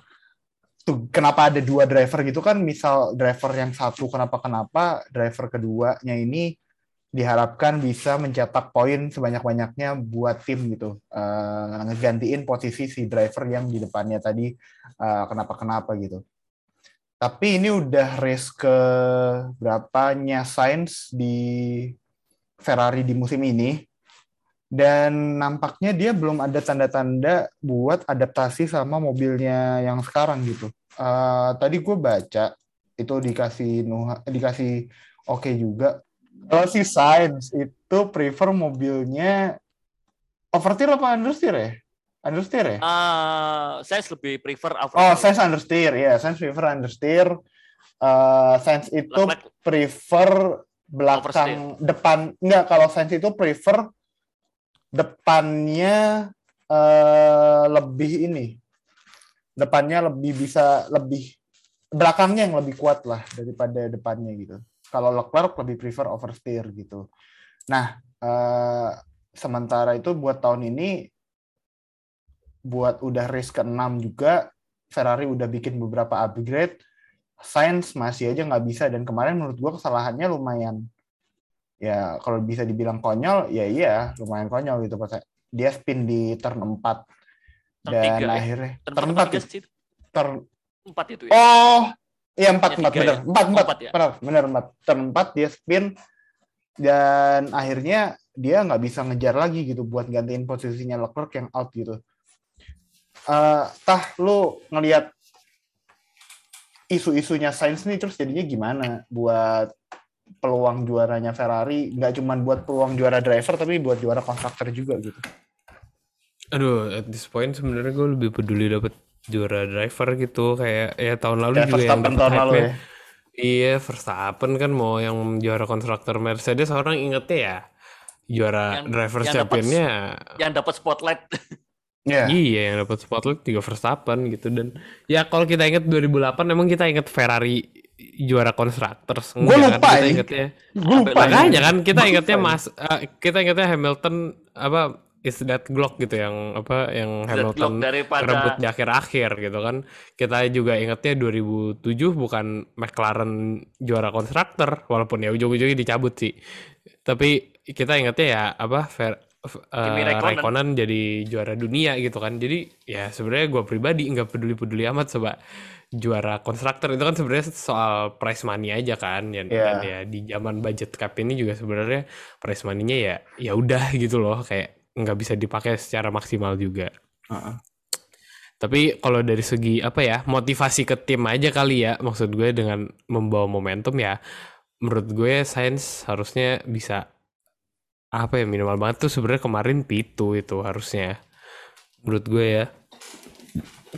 tuh kenapa ada dua driver gitu kan misal driver yang satu kenapa kenapa driver keduanya ini diharapkan bisa mencetak poin sebanyak-banyaknya buat tim gitu. Eh, ngegantiin posisi si driver yang di depannya tadi eh, kenapa-kenapa gitu. Tapi ini udah race ke berapanya Sainz di Ferrari di musim ini. Dan nampaknya dia belum ada tanda-tanda buat adaptasi sama mobilnya yang sekarang gitu. Eh, tadi gue baca itu dikasih Nuha, dikasih oke juga. Kalau si Sainz itu prefer mobilnya oversteer apa understeer ya? Understeer ya? Eh, saya lebih prefer Oh, oversteer. Sainz understeer ya. Sainz prefer understeer. Eh, Sainz itu prefer belakang depan enggak kalau Sainz itu prefer depannya eh lebih ini depannya lebih bisa lebih belakangnya yang lebih kuat lah daripada depannya gitu kalau Leclerc lebih prefer oversteer gitu nah eh, sementara itu buat tahun ini buat udah race ke-6 juga Ferrari udah bikin beberapa upgrade Sainz masih aja nggak bisa dan kemarin menurut gua kesalahannya lumayan ya kalau bisa dibilang konyol ya iya lumayan konyol gitu pas dia spin di turn 4 Turn dan ya? akhirnya Turn turn 4 sih? turn Empat itu ya. oh iya 4 Ya, 4 tiga benar ya? 4 4 empat ya? benar benar 4 turn 4 dia spin dan akhirnya dia nggak bisa ngejar lagi gitu buat gantiin posisinya Leclerc yang out gitu Eh, tah lu ngelihat isu-isunya Sainz nih terus jadinya gimana buat peluang juaranya Ferrari nggak cuma buat peluang juara driver tapi buat juara konstruktor juga gitu. Aduh, at this point sebenarnya gue lebih peduli dapat juara driver gitu kayak ya tahun lalu Ya, juga yang tahun lalu ya. Iya, Verstappen kan mau yang juara konstruktor Mercedes orang ingetnya ya juara Yang- driver yang championnya Yang dapat spotlight. Iya. Iya yang dapat spotlight juga Verstappen gitu dan ya kalau kita ingat 2008 emang kita ingat Ferrari juara konstruktor. Gua lupa kita ini. ingatnya. Gue lupa. Makanya kan kita lupa ini. Mas eh, kita ingatnya Hamilton apa is that Glock gitu yang apa yang Hamilton daripada rebut di akhir-akhir gitu kan. Kita juga ingatnya 2007 bukan McLaren juara konstruktor walaupun ya ujung-ujungnya dicabut sih. Tapi kita ingatnya ya apa Fer, f- eh, Kimi Raikkonen. Raikkonen jadi juara dunia gitu kan. Jadi ya sebenarnya gue pribadi nggak peduli-peduli amat coba juara konstruktor itu kan sebenarnya soal prize money aja kan dan, Iya. dan ya di zaman budget cap ini juga sebenarnya prize money-nya ya ya udah gitu loh kayak nggak bisa dipakai secara maksimal juga. Heeh. Tapi kalau dari segi apa ya motivasi ke tim aja kali ya maksud gue dengan membawa momentum ya menurut gue Sainz harusnya bisa apa ya minimal banget tuh sebenarnya kemarin P2 itu harusnya menurut gue ya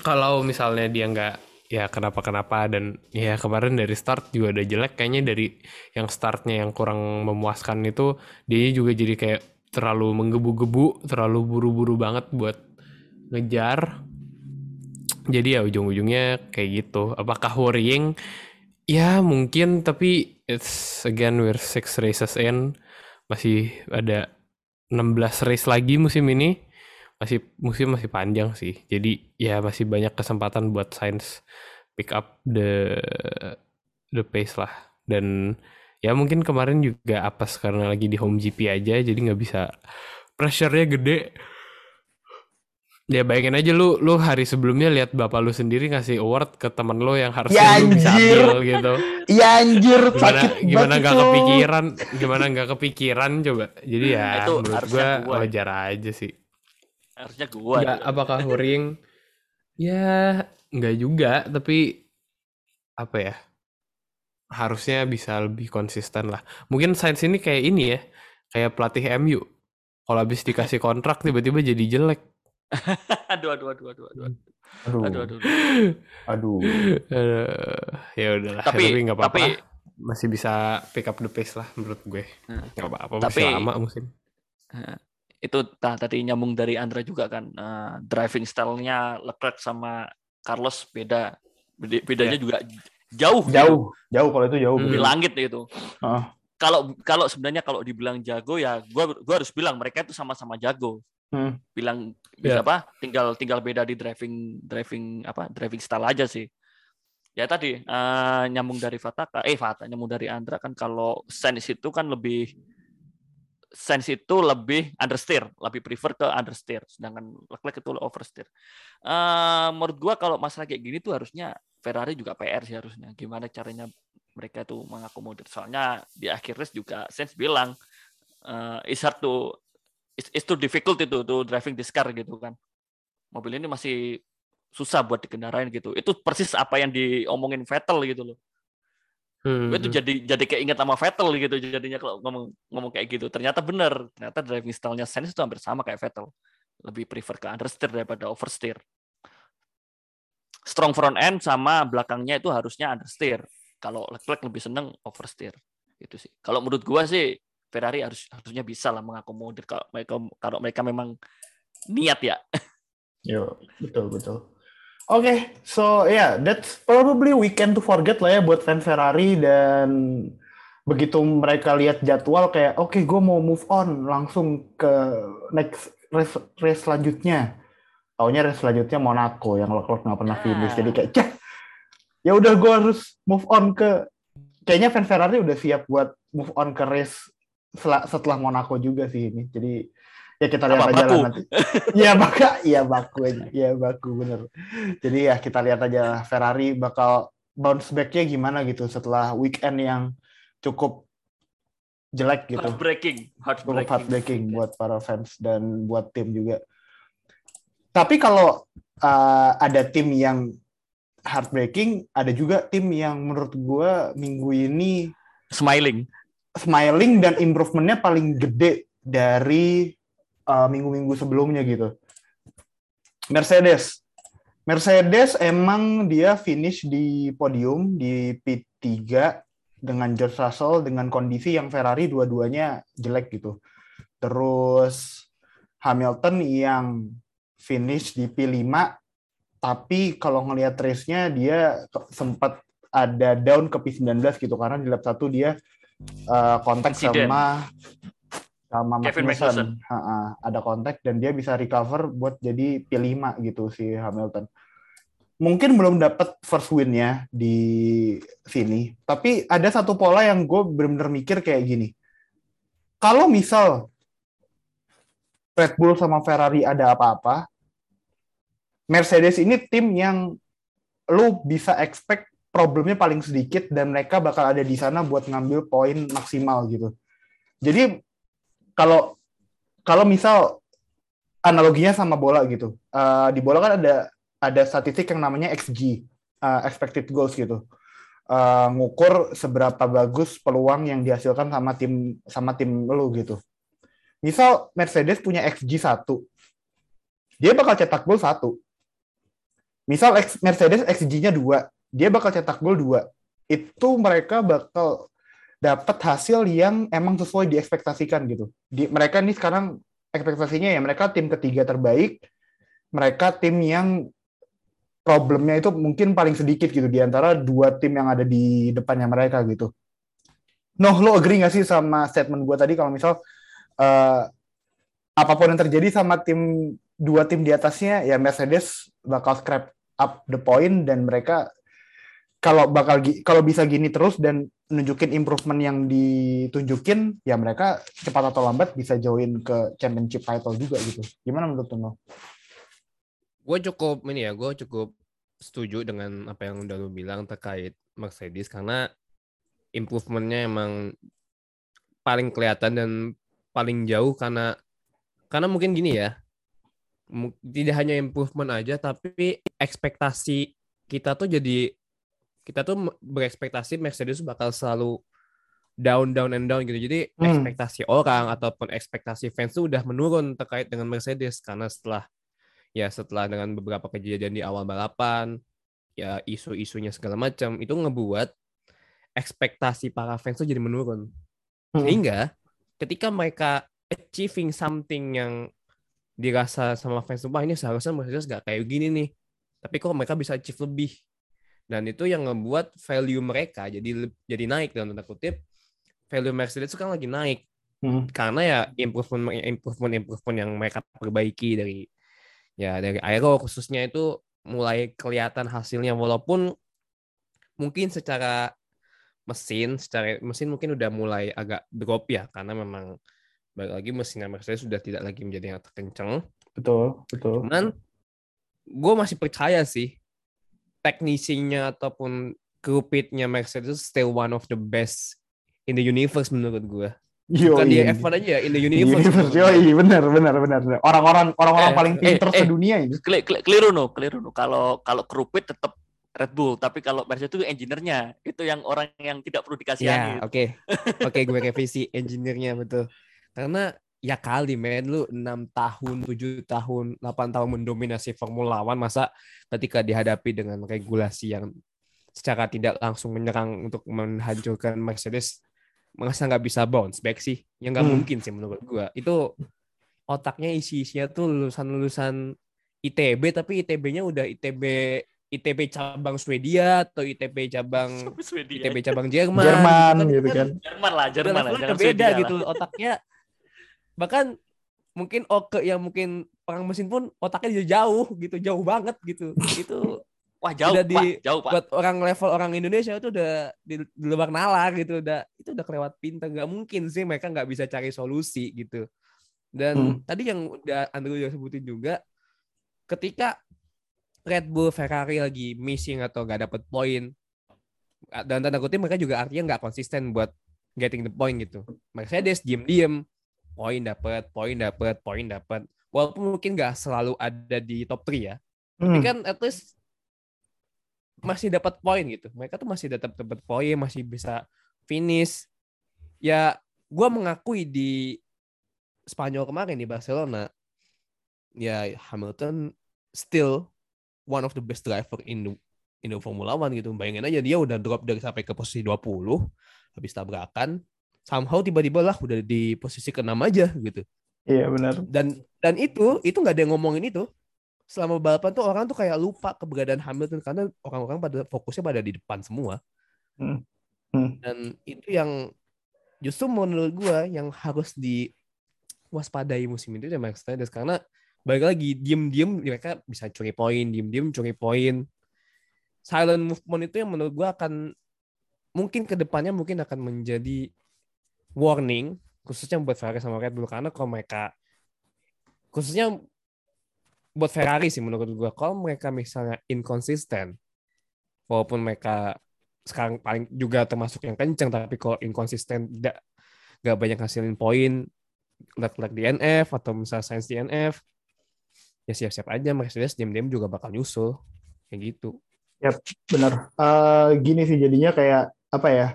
kalau misalnya dia nggak ya kenapa-kenapa dan ya kemarin dari start juga udah jelek kayaknya dari yang startnya yang kurang memuaskan itu dia juga jadi kayak terlalu menggebu-gebu terlalu buru-buru banget buat ngejar. Jadi ya ujung-ujungnya kayak gitu. Apakah worrying? Ya mungkin tapi it's again we're six races in. Masih ada 16 race lagi musim ini. Masih musim masih panjang sih. Jadi ya masih banyak kesempatan buat Sainz pick up the the pace lah. Dan ya mungkin kemarin juga apes karena lagi di home GP aja jadi nggak bisa. Pressure-nya gede. Ya bayangin aja lu lu hari sebelumnya lihat bapak lu sendiri ngasih award ke temen lu yang harusnya Ya, lu bisa anjir. ambil gitu. Iya anjir gimana sakit gimana banget nggak kepikiran gimana nggak kepikiran coba. Jadi ya Itu menurut gua gua. wajar aja sih. Harusnya gua. ya apakah worrying ya nggak juga tapi apa ya harusnya bisa lebih konsisten lah mungkin Sainz ini kayak ini ya kayak pelatih MU kalau habis dikasih kontrak tiba-tiba jadi jelek aduh, aduh, aduh, aduh, aduh, Aduh, aduh, aduh. aduh. Eh, ya udahlah Tapi- tapi nggak apa-apa tapi- masih bisa pick up the pace lah menurut gue Hmm. nggak apa-apa Tapi- masih lama musim Itu nah, tadi nyambung dari Andra juga kan. eh, driving style-nya Leclerc sama Carlos beda. Beda- Bedanya Ya. juga jauh. gitu. Jauh, jauh kalau itu jauh. Hmm. Di langit gitu. Heeh. Kalau kalau sebenarnya kalau dibilang jago ya gua gua harus bilang mereka itu sama-sama jago. Hmm. Bilang bisa apa? Tinggal tinggal beda di driving driving apa? driving style aja sih. Ya tadi eh, nyambung dari Fataka, eh Fata nyambung dari Andra kan kalau Sainz itu kan lebih Sainz itu lebih understeer, lebih prefer ke understeer, sedangkan Leclerc itu oversteer. Uh, menurut gua kalau masalah kayak gini tuh harusnya Ferrari juga PR sih harusnya. Gimana caranya mereka tuh mengakomodir. Soalnya di akhir race juga Sainz bilang uh, it's hard to it's, it's too difficult itu tuh driving this car gitu kan. Mobil ini masih susah buat dikendarain gitu. Itu persis apa yang diomongin Vettel gitu loh. Hmm. Gue tuh jadi jadi keinget sama Vettel gitu jadinya kalau ngomong ngomong kayak gitu. Ternyata bener. Ternyata driving style-nya Sainz itu hampir sama kayak Vettel. Lebih prefer ke understeer daripada oversteer. Strong front end sama belakangnya itu harusnya understeer. Kalau Leclerc lebih seneng oversteer. Itu sih. Kalau menurut gua sih Ferrari harus harusnya bisa lah mengakomodir kalau mereka kalau mereka memang niat ya. Yo, betul betul. Oke, okay, so yeah, that's probably weekend to forget lah ya buat fans Ferrari dan begitu mereka lihat jadwal kayak oke okay, gue mau move on langsung ke next race, race selanjutnya. Taunya race selanjutnya Monaco yang Leclerc nggak pernah finish. Jadi kayak Cah, ya udah gue harus move on ke kayaknya fans Ferrari udah siap buat move on ke race setelah Monaco juga sih ini. Jadi ya kita lihat Apa, aja baku? lah nanti. Iya baka, iya baku aja, iya baku bener. Jadi ya kita lihat aja Ferrari bakal bounce back-nya gimana gitu setelah weekend yang cukup jelek gitu. Heartbreaking, Cukup heartbreaking. heartbreaking buat para fans dan buat tim juga. Tapi kalau uh, ada tim yang heartbreaking, ada juga tim yang menurut gue minggu ini Smiling. smiling dan improvementnya paling gede dari uh, minggu-minggu sebelumnya gitu. Mercedes. Mercedes emang dia finish di podium di P3 dengan George Russell dengan kondisi yang Ferrari dua-duanya jelek gitu. Terus Hamilton yang finish di P5 tapi kalau ngelihat race-nya dia sempat ada down ke P19 gitu karena di lap 1 dia uh, kontak Insiden. sama sama Kevin Magnussen. Ada kontak dan dia bisa recover buat jadi P5 gitu si Hamilton. Mungkin belum dapat first win-nya di sini, tapi ada satu pola yang gue bener-bener mikir kayak gini. Kalau misal Red Bull sama Ferrari ada apa-apa, Mercedes ini tim yang lu bisa expect problemnya paling sedikit dan mereka bakal ada di sana buat ngambil poin maksimal gitu. Jadi kalau kalau misal analoginya sama bola gitu, eh, di bola kan ada ada statistik yang namanya XG, eh, expected goals gitu, Eh, ngukur seberapa bagus peluang yang dihasilkan sama tim sama tim lu gitu. Misal Mercedes punya XG 1, dia bakal cetak gol satu. Misal X- Mercedes XG-nya 2, dia bakal cetak gol 2. Itu mereka bakal dapat hasil yang emang sesuai diekspektasikan gitu. Di, mereka nih sekarang ekspektasinya ya mereka tim ketiga terbaik, mereka tim yang problemnya itu mungkin paling sedikit gitu di antara dua tim yang ada di depannya mereka gitu. Noh, lo agree gak sih sama statement gue tadi kalau misal eh, apa pun yang terjadi sama tim dua tim di atasnya ya Mercedes bakal scrap up the point dan mereka kalau bakal kalau bisa gini terus dan nunjukin improvement yang ditunjukin ya mereka cepat atau lambat bisa join ke championship title juga gitu. Gimana menurut lo? gue cukup ini ya gue cukup setuju dengan apa yang udah lu bilang terkait Mercedes karena improvementnya emang paling kelihatan dan paling jauh karena karena mungkin gini ya tidak hanya improvement aja tapi ekspektasi kita tuh jadi kita tuh berekspektasi Mercedes bakal selalu down down and down gitu jadi Hmm. ekspektasi orang ataupun ekspektasi fans tuh udah menurun terkait dengan Mercedes karena setelah ya setelah dengan beberapa kejadian di awal balapan ya isu-isunya segala macam itu ngebuat ekspektasi para fans tuh jadi menurun Hmm. sehingga ketika mereka achieving something yang dirasa sama fans tuh wah ini seharusnya Mercedes gak kayak gini nih. Tapi kok mereka bisa achieve lebih? Dan itu yang ngebuat value mereka jadi jadi naik. Dalam tanda kutip value Mercedes itu kan lagi naik. Hmm. karena ya improvement improvement improvement yang mereka perbaiki dari ya dari aero khususnya itu mulai kelihatan hasilnya. Walaupun mungkin secara mesin secara mesin mungkin udah mulai agak drop ya karena memang Balik lagi mesinnya Mercedes sudah tidak lagi menjadi yang terkencang. Betul, betul. Cuman gue masih percaya sih teknisinya ataupun krupitnya Mercedes still one of the best in the universe menurut gue. Yo, Bukan di F1 aja, in the universe. Universe, gua. yoi, benar, benar, benar. Orang-orang, orang-orang Eh, paling eh, pinter eh. sedunia ini. Keli- keli- Keliru no, keliru no. Kalau kalau kerupit tetap Red Bull, tapi kalau Mercedes itu engineer-nya, itu yang orang yang tidak perlu Ya, dikasihani. oke. Oke, gue revisi engineer-nya betul. Karena ya kali men lu 6 tahun, 7 tahun, 8 tahun mendominasi Formula One masa ketika dihadapi dengan regulasi yang secara tidak langsung menyerang untuk menghancurkan Mercedes masa nggak bisa bounce back sih? Ya nggak Hmm. mungkin sih menurut gua. Itu otaknya isi-isinya tuh lulusan-lulusan ITB tapi ITB-nya udah ITB ITB cabang Swedia atau ITB cabang Swedia. ITB cabang Jerman. Jerman Itu gitu kan. Jerman lah, Jerman lah, jangan udah beda Swedia lah. gitu otaknya. Bahkan mungkin Oke yang mungkin perang mesin pun otaknya jauh gitu, jauh banget gitu. Itu Wah jauh, Udah di- Pak, jauh Pak. buat orang level orang Indonesia itu udah di, di luar nalar gitu, udah itu udah kelewat pintar. Gak mungkin sih mereka nggak bisa cari solusi gitu. Dan tadi yang udah Andrew udah sebutin juga, ketika Red Bull, Ferrari lagi missing atau nggak dapet poin, dan tanda kutip mereka juga artinya nggak konsisten buat getting the point gitu. Mercedes diem-diem, poin dapet, poin dapet, poin dapet. Walaupun mungkin nggak selalu ada di top 3 ya, tapi Hmm. kan at least masih dapat poin gitu. Mereka tuh masih tetap dapat poin, masih bisa finish. Ya, gua mengakui di Spanyol kemarin di Barcelona, ya Hamilton still one of the best driver in the, in the Formula One gitu. Bayangin aja dia udah drop dari sampai ke posisi 20 habis tabrakan. Somehow tiba-tiba lah udah di posisi ke-6 aja gitu Iya benar. dan dan itu itu nggak ada yang ngomongin itu selama balapan tuh orang tuh kayak lupa keberadaan Hamilton karena orang-orang pada fokusnya pada di depan semua Hmm. Hmm. dan itu yang justru menurut gua yang harus diwaspadai musim ini ya Mercedes karena balik lagi diem-diem mereka bisa curi poin diem-diem curi poin silent movement itu yang menurut gua akan mungkin ke depannya mungkin akan menjadi warning khususnya buat Ferrari sama Red Bull karena kalau mereka khususnya buat Ferrari sih menurut gua kalau mereka misalnya inconsistent walaupun mereka sekarang paling juga termasuk yang kenceng tapi kalau inconsistent tidak nggak banyak hasilin poin lag-lag DNF atau misalnya science DNF ya siap-siap aja Mercedes diam-diam juga bakal nyusul kayak gitu Benar. Eh, gini sih jadinya kayak apa ya?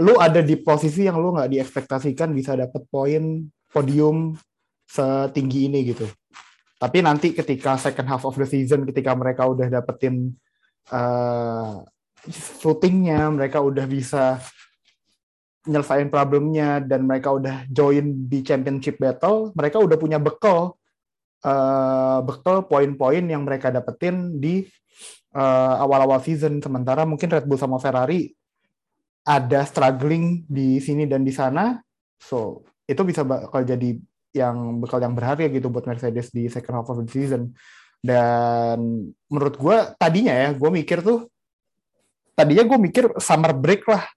Lu ada di posisi yang lu nggak diekspektasikan bisa dapet poin podium setinggi ini gitu. Tapi nanti ketika second half of the season, ketika mereka udah dapetin eh footingnya, mereka udah bisa nyelesain problemnya dan mereka udah join di championship battle, mereka udah punya bekal eh bekal poin-poin yang mereka dapetin di eh, awal-awal season. Sementara mungkin Red Bull sama Ferrari ada struggling di sini dan di sana, so itu bisa bakal jadi yang bekal yang berharga gitu buat Mercedes di second half of the season. Dan menurut gue tadinya ya, gue mikir tuh tadinya gue mikir summer break lah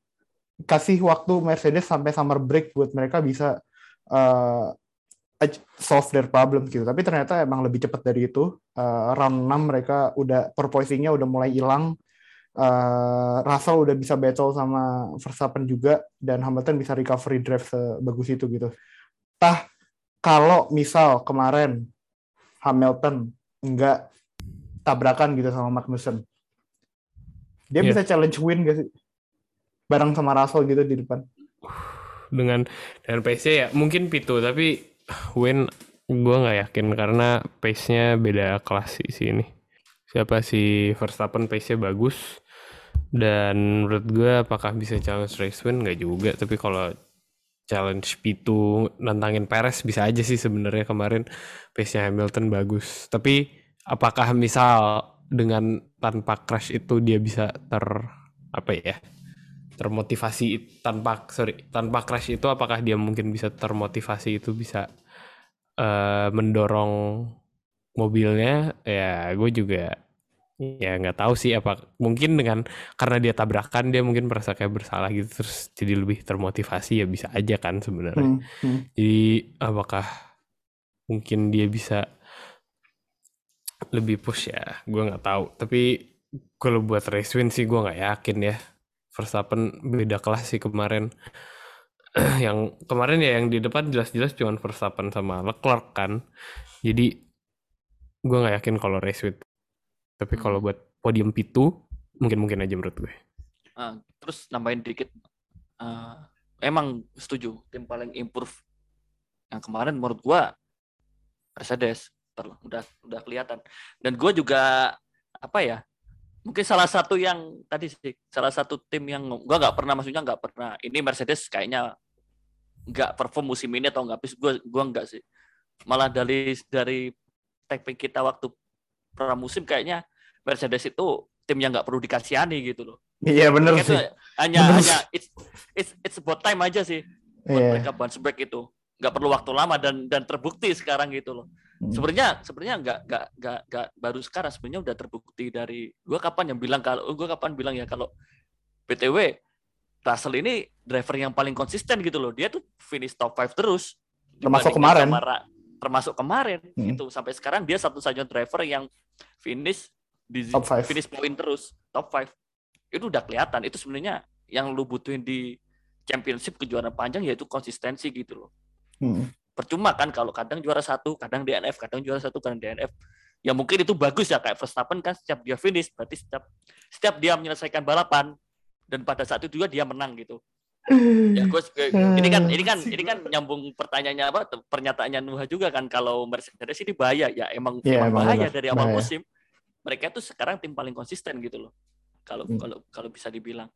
kasih waktu Mercedes sampai summer break buat mereka bisa uh, solve their problem gitu. Tapi ternyata emang lebih cepat dari itu. Uh, round 6 mereka udah porpoisingnya udah mulai hilang. Uh, Russell udah bisa battle sama Verstappen juga dan Hamilton bisa recovery drive sebagus itu gitu. Tah kalau misal kemarin Hamilton nggak tabrakan gitu sama Magnussen, dia Iya. bisa challenge win gak sih? Bareng sama Russell gitu di depan. dengan dengan pace ya mungkin Pitu tapi Win gue nggak yakin karena pace-nya beda kelas sih si ini siapa si Verstappen pace-nya bagus dan menurut gue apakah bisa challenge race win? Nggak juga tapi kalau challenge Pitu nantangin Perez bisa aja sih sebenarnya kemarin pace-nya Hamilton bagus. Tapi apakah misal dengan tanpa crash itu dia bisa ter apa ya termotivasi tanpa sorry tanpa crash itu apakah dia mungkin bisa termotivasi itu bisa eh, mendorong mobilnya? Ya gue juga ya nggak tahu sih apa mungkin dengan karena dia tabrakan dia mungkin merasa kayak bersalah gitu terus jadi lebih termotivasi ya bisa aja kan sebenarnya. Hmm, hmm. jadi apakah mungkin dia bisa lebih push ya? Gue nggak tahu tapi kalau buat race win sih gue nggak yakin ya Verstappen beda kelas sih kemarin yang kemarin ya yang di depan jelas-jelas cuma Verstappen sama Leclerc kan jadi gue nggak yakin kalau race win tapi kalau buat podium P2 mungkin-mungkin aja menurut gue Ah, terus nambahin dikit. Ah, emang setuju tim paling improve yang kemarin menurut gua Mercedes udah udah kelihatan. Dan gua juga apa ya? Mungkin salah satu yang tadi sih salah satu tim yang gua nggak pernah maksudnya nggak pernah ini Mercedes kayaknya nggak perform musim ini atau nggak habis gua gua nggak sih. Malah dari dari tapping kita waktu pramusim kayaknya Mercedes itu tim yang nggak perlu dikasihani gitu loh. Iya Mereka sih. hanya Bener hanya it's it's it's about time aja sih buat Iya. mereka bounce back itu nggak perlu waktu lama dan dan terbukti sekarang gitu loh Hmm. sebenarnya sebenarnya nggak nggak nggak nggak baru sekarang sebenarnya udah terbukti dari gua kapan yang bilang kalau gua kapan bilang ya kalau btw Russell ini driver yang paling konsisten gitu loh dia tuh finish top 5 terus Termasuk kemarin. sama termasuk kemarin Hmm. gitu sampai sekarang dia satu-satunya driver yang finish di Top five. finish poin terus top 5 itu udah kelihatan itu sebenarnya yang lu butuhin di championship kejuaraan panjang yaitu konsistensi gitu loh Hmm. percuma kan kalau kadang juara satu kadang DNF kadang juara satu kadang DNF ya mungkin itu bagus ya kayak Verstappen kan setiap dia finish berarti setiap setiap dia menyelesaikan balapan dan pada saat itu juga dia menang gitu ya gue ini kan ini kan ini kan nyambung pertanyaannya apa pernyataannya Nuha juga kan kalau Mercedes ini bahaya ya emang Iya, emang emang bahaya benar. dari awal Bahaya. musim mereka tuh sekarang tim paling konsisten gitu loh kalau Hmm. kalau kalau bisa dibilang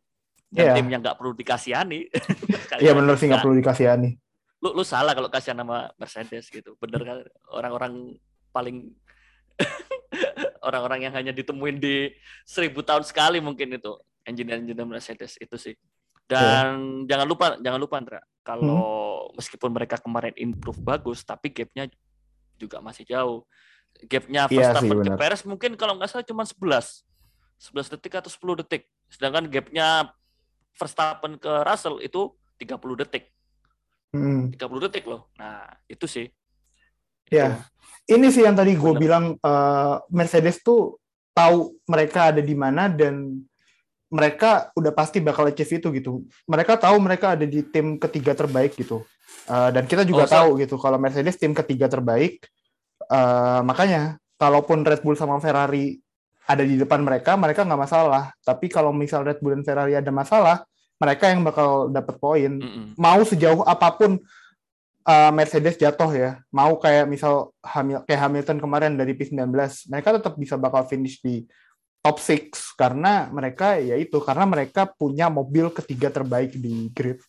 dan Iya. tim yang nggak perlu dikasihani Iya bener sih nggak perlu dikasihani. Lu lu salah kalau kasih nama Mercedes gitu. Bener kan? Orang-orang paling orang-orang yang hanya ditemuin di seribu tahun sekali mungkin itu engineer-engineer Mercedes itu sih. Dan Iya. jangan lupa jangan lupa Andra. Kalau Hmm. meskipun mereka kemarin improve bagus tapi gapnya juga masih jauh. Gapnya Verstappen ke benar. Perez mungkin kalau nggak salah cuma 11 11 detik atau 10 detik. Sedangkan gapnya Verstappen ke Russell itu 30 detik Hmm. 30 detik loh. Nah, itu sih. Ya, ini sih yang tadi gue bilang eh, Mercedes tuh tahu mereka ada di mana dan mereka udah pasti bakal achieve itu gitu. Mereka tahu mereka ada di tim ketiga terbaik gitu. Eh, dan kita juga Oh, so- tahu gitu kalau Mercedes tim ketiga terbaik. eh, makanya kalaupun Red Bull sama Ferrari ada di depan mereka, mereka nggak masalah. Tapi kalau misal Red Bull dan Ferrari ada masalah, mereka yang bakal dapat poin Mm-mm. mau sejauh apa pun uh, Mercedes jatuh ya, mau kayak misal Hamil kayak Hamilton kemarin dari P19, mereka tetap bisa bakal finish di top 6 karena mereka ya itu karena mereka punya mobil ketiga terbaik di grid.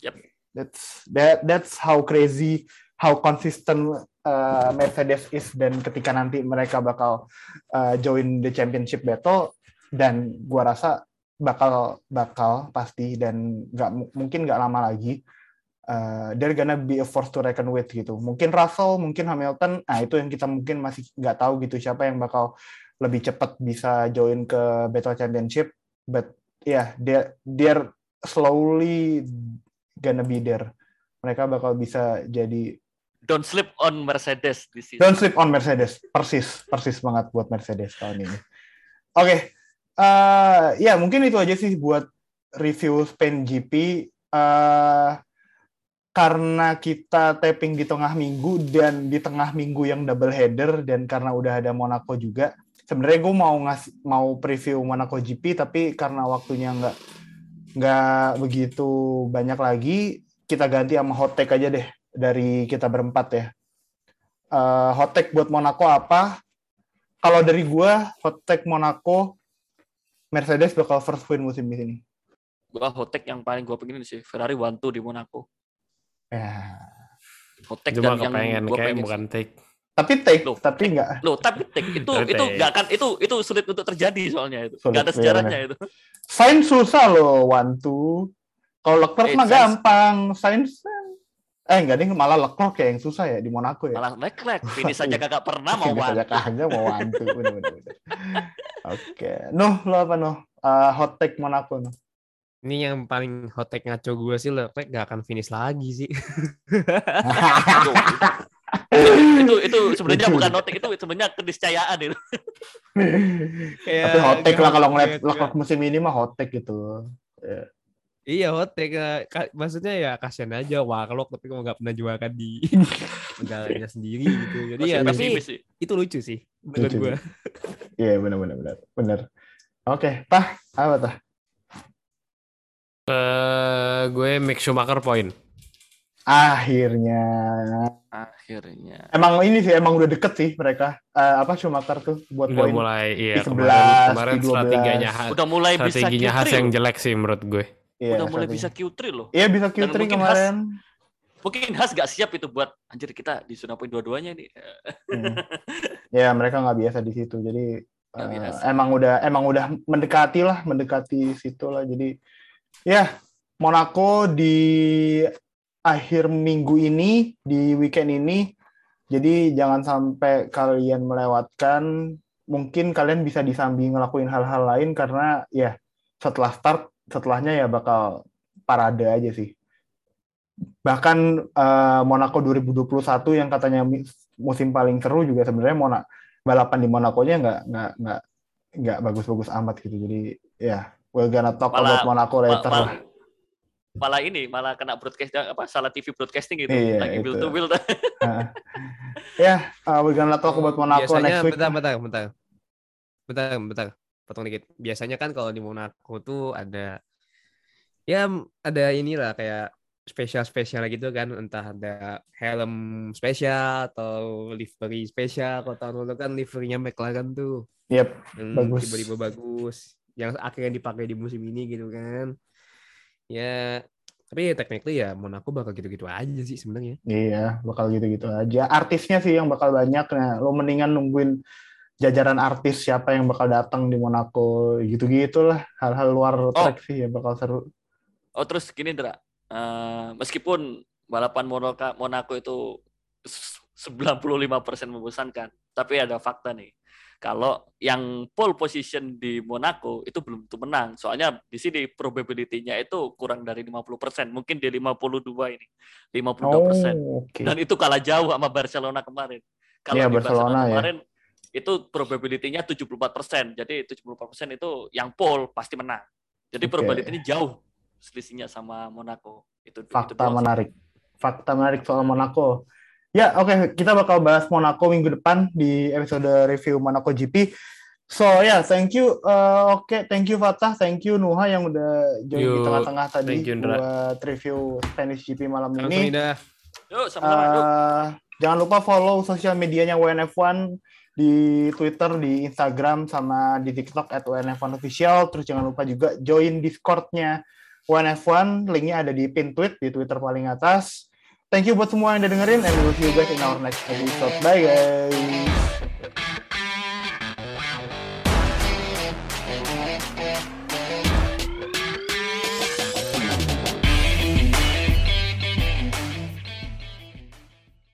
Yep. That's that that's how crazy how consistent uh, Mercedes is dan ketika nanti mereka bakal uh, join the championship battle dan gua rasa bakal bakal pasti dan nggak mu- mungkin nggak lama lagi uh, they're gonna be a force to reckon with gitu mungkin Russell mungkin Hamilton nah itu yang kita mungkin masih nggak tahu gitu siapa yang bakal lebih cepat bisa join ke battle championship but yeah they're they're slowly gonna be there mereka bakal bisa jadi Don't sleep on Mercedes di sini. Don't sleep on Mercedes. Persis, persis banget buat Mercedes tahun ini. Oke, eh, ya mungkin itu aja sih buat review Spain GP. Eh, karena kita tapping di tengah minggu dan di tengah minggu yang double header dan karena udah ada Monaco juga. Sebenarnya gue mau ngasih mau preview Monaco GP tapi karena waktunya nggak nggak begitu banyak lagi, kita ganti sama hot take aja deh dari kita berempat ya uh, hot take buat Monaco apa? Kalau dari gua hot take Monaco Mercedes bakal first win musim ini. Gua hot take yang paling gua pengen sih Ferrari one two di Monaco. Ya. Hot take cuma dan yang kayak pengen. bukan take Tapi take, Loh, tapi nggak Loh, tapi take itu itu nggak akan itu itu sulit untuk terjadi soalnya itu. Sulit, Nggak ada iya, sejarahnya itu. Sainz susah loh one two. Kalau Leclerc Eh, mah gampang, Sainz Eh enggak deh, malah Leclerc ya yang susah ya di Monaco ya. Malah Leclerc, finish aja kagak pernah mau aja one. kagak mau wantu. Bener, bener, bener. Oke. Nuh, lo apa Nuh? Eh, hot take Monaco Nuh. Ini yang paling hot take ngaco gue sih Leclerc gak akan finish lagi sih. itu itu sebenarnya bukan notik itu sebenarnya keniscayaan itu. Kayak Tapi hot take lah kalau ngeliat. Leclerc musim ini mah hot take gitu. Iya hot take. eh, ka- Maksudnya ya kasihan aja Warlock tapi kok nggak pernah juara di negaranya sendiri gitu. Jadi Masih ya tapi sih. itu lucu sih menurut Lucu, gue. Iya bener bener bener bener. Oke, tah apa tah? Eh, gue make Schumacher point. Akhirnya Akhirnya. emang ini sih emang udah deket sih mereka Eh, apa Schumacher tuh buat Udah poin. mulai iya di 11, kemarin kemarin di 12. strateginya Udah mulai bisa strateginya Q3 Has yang jelek sih menurut gue. Iya, Udah mulai bisa Q3 loh. Iya bisa Dan Q3 mungkin kemarin. Mungkin Has gak siap itu buat anjir kita di zona poin dua-duanya nih. Hmm. ya mereka nggak biasa di situ jadi biasa. emang udah emang udah mendekati lah mendekati situ lah jadi ya Monaco di akhir minggu ini di weekend ini jadi jangan sampai kalian melewatkan mungkin kalian bisa disambi ngelakuin hal-hal lain karena ya setelah start setelahnya ya bakal parade aja sih bahkan eh, Monaco 2021 yang katanya musim paling seru juga sebenarnya Mona balapan di Monaco-nya nggak nggak nggak nggak bagus-bagus amat gitu jadi ya we're gonna talk Malah- about Monaco later lah. malah, malah ini malah kena broadcast apa salah TV broadcasting gitu. Iya, Lagi itu. build to build. ya uh, we're gonna talk about Monaco Biasanya next week bentar, bentar, bentar. Bentar, bentar. Potong dikit. Biasanya kan kalau di Monaco tuh ada ya ada inilah kayak spesial-spesial gitu kan. Entah ada helm spesial atau livery spesial. Kalau tahun lalu kan liverynya McLaren tuh. Yep, yang bagus. tiba-tiba bagus. Yang akhirnya dipakai di musim ini gitu kan. Ya tapi technically ya Monaco bakal gitu-gitu aja sih sebenarnya. Iya bakal gitu-gitu aja. Artisnya sih yang bakal banyak. Nah lo mendingan nungguin jajaran artis siapa yang bakal datang di Monaco gitu-gitulah hal-hal luar track sih yang bakal seru Oh terus gini Dra, Eh, meskipun balapan Monaco, Monaco itu s- 95% membosankan, tapi ada fakta nih. Kalau yang pole position di Monaco itu belum tentu menang. Soalnya di sini probability-nya itu kurang dari 50%, mungkin di 52 ini. 52%. oh oke Dan itu kalah jauh sama Barcelona kemarin. Kalau Iya, di Barcelona, Barcelona ya. kemarin itu probability-nya 74%. Jadi 74% itu yang pole pasti menang. Jadi Oke. probability-nya jauh selisihnya sama Monaco. Itu itu fakta sih. menarik. Fakta menarik soal Monaco. Ya, oke, kita bakal bahas Monaco minggu depan di episode review Monaco GP. So, ya, yeah, thank you. Uh, oke, thank you Fatah, thank you Nuha yang udah join di Yuk, tengah-tengah tadi thank you, buat review Spanish GP malam ini. Yuk, sama-sama. Eh, jangan lupa follow sosial medianya WNF1 di Twitter, di Instagram, sama di TikTok at WNF1 Official. Terus jangan lupa juga join Discord-nya WNF1. Linknya ada di pin tweet di Twitter paling atas. Thank you buat semua yang udah dengerin and we'll see you guys in our next episode. Bye guys.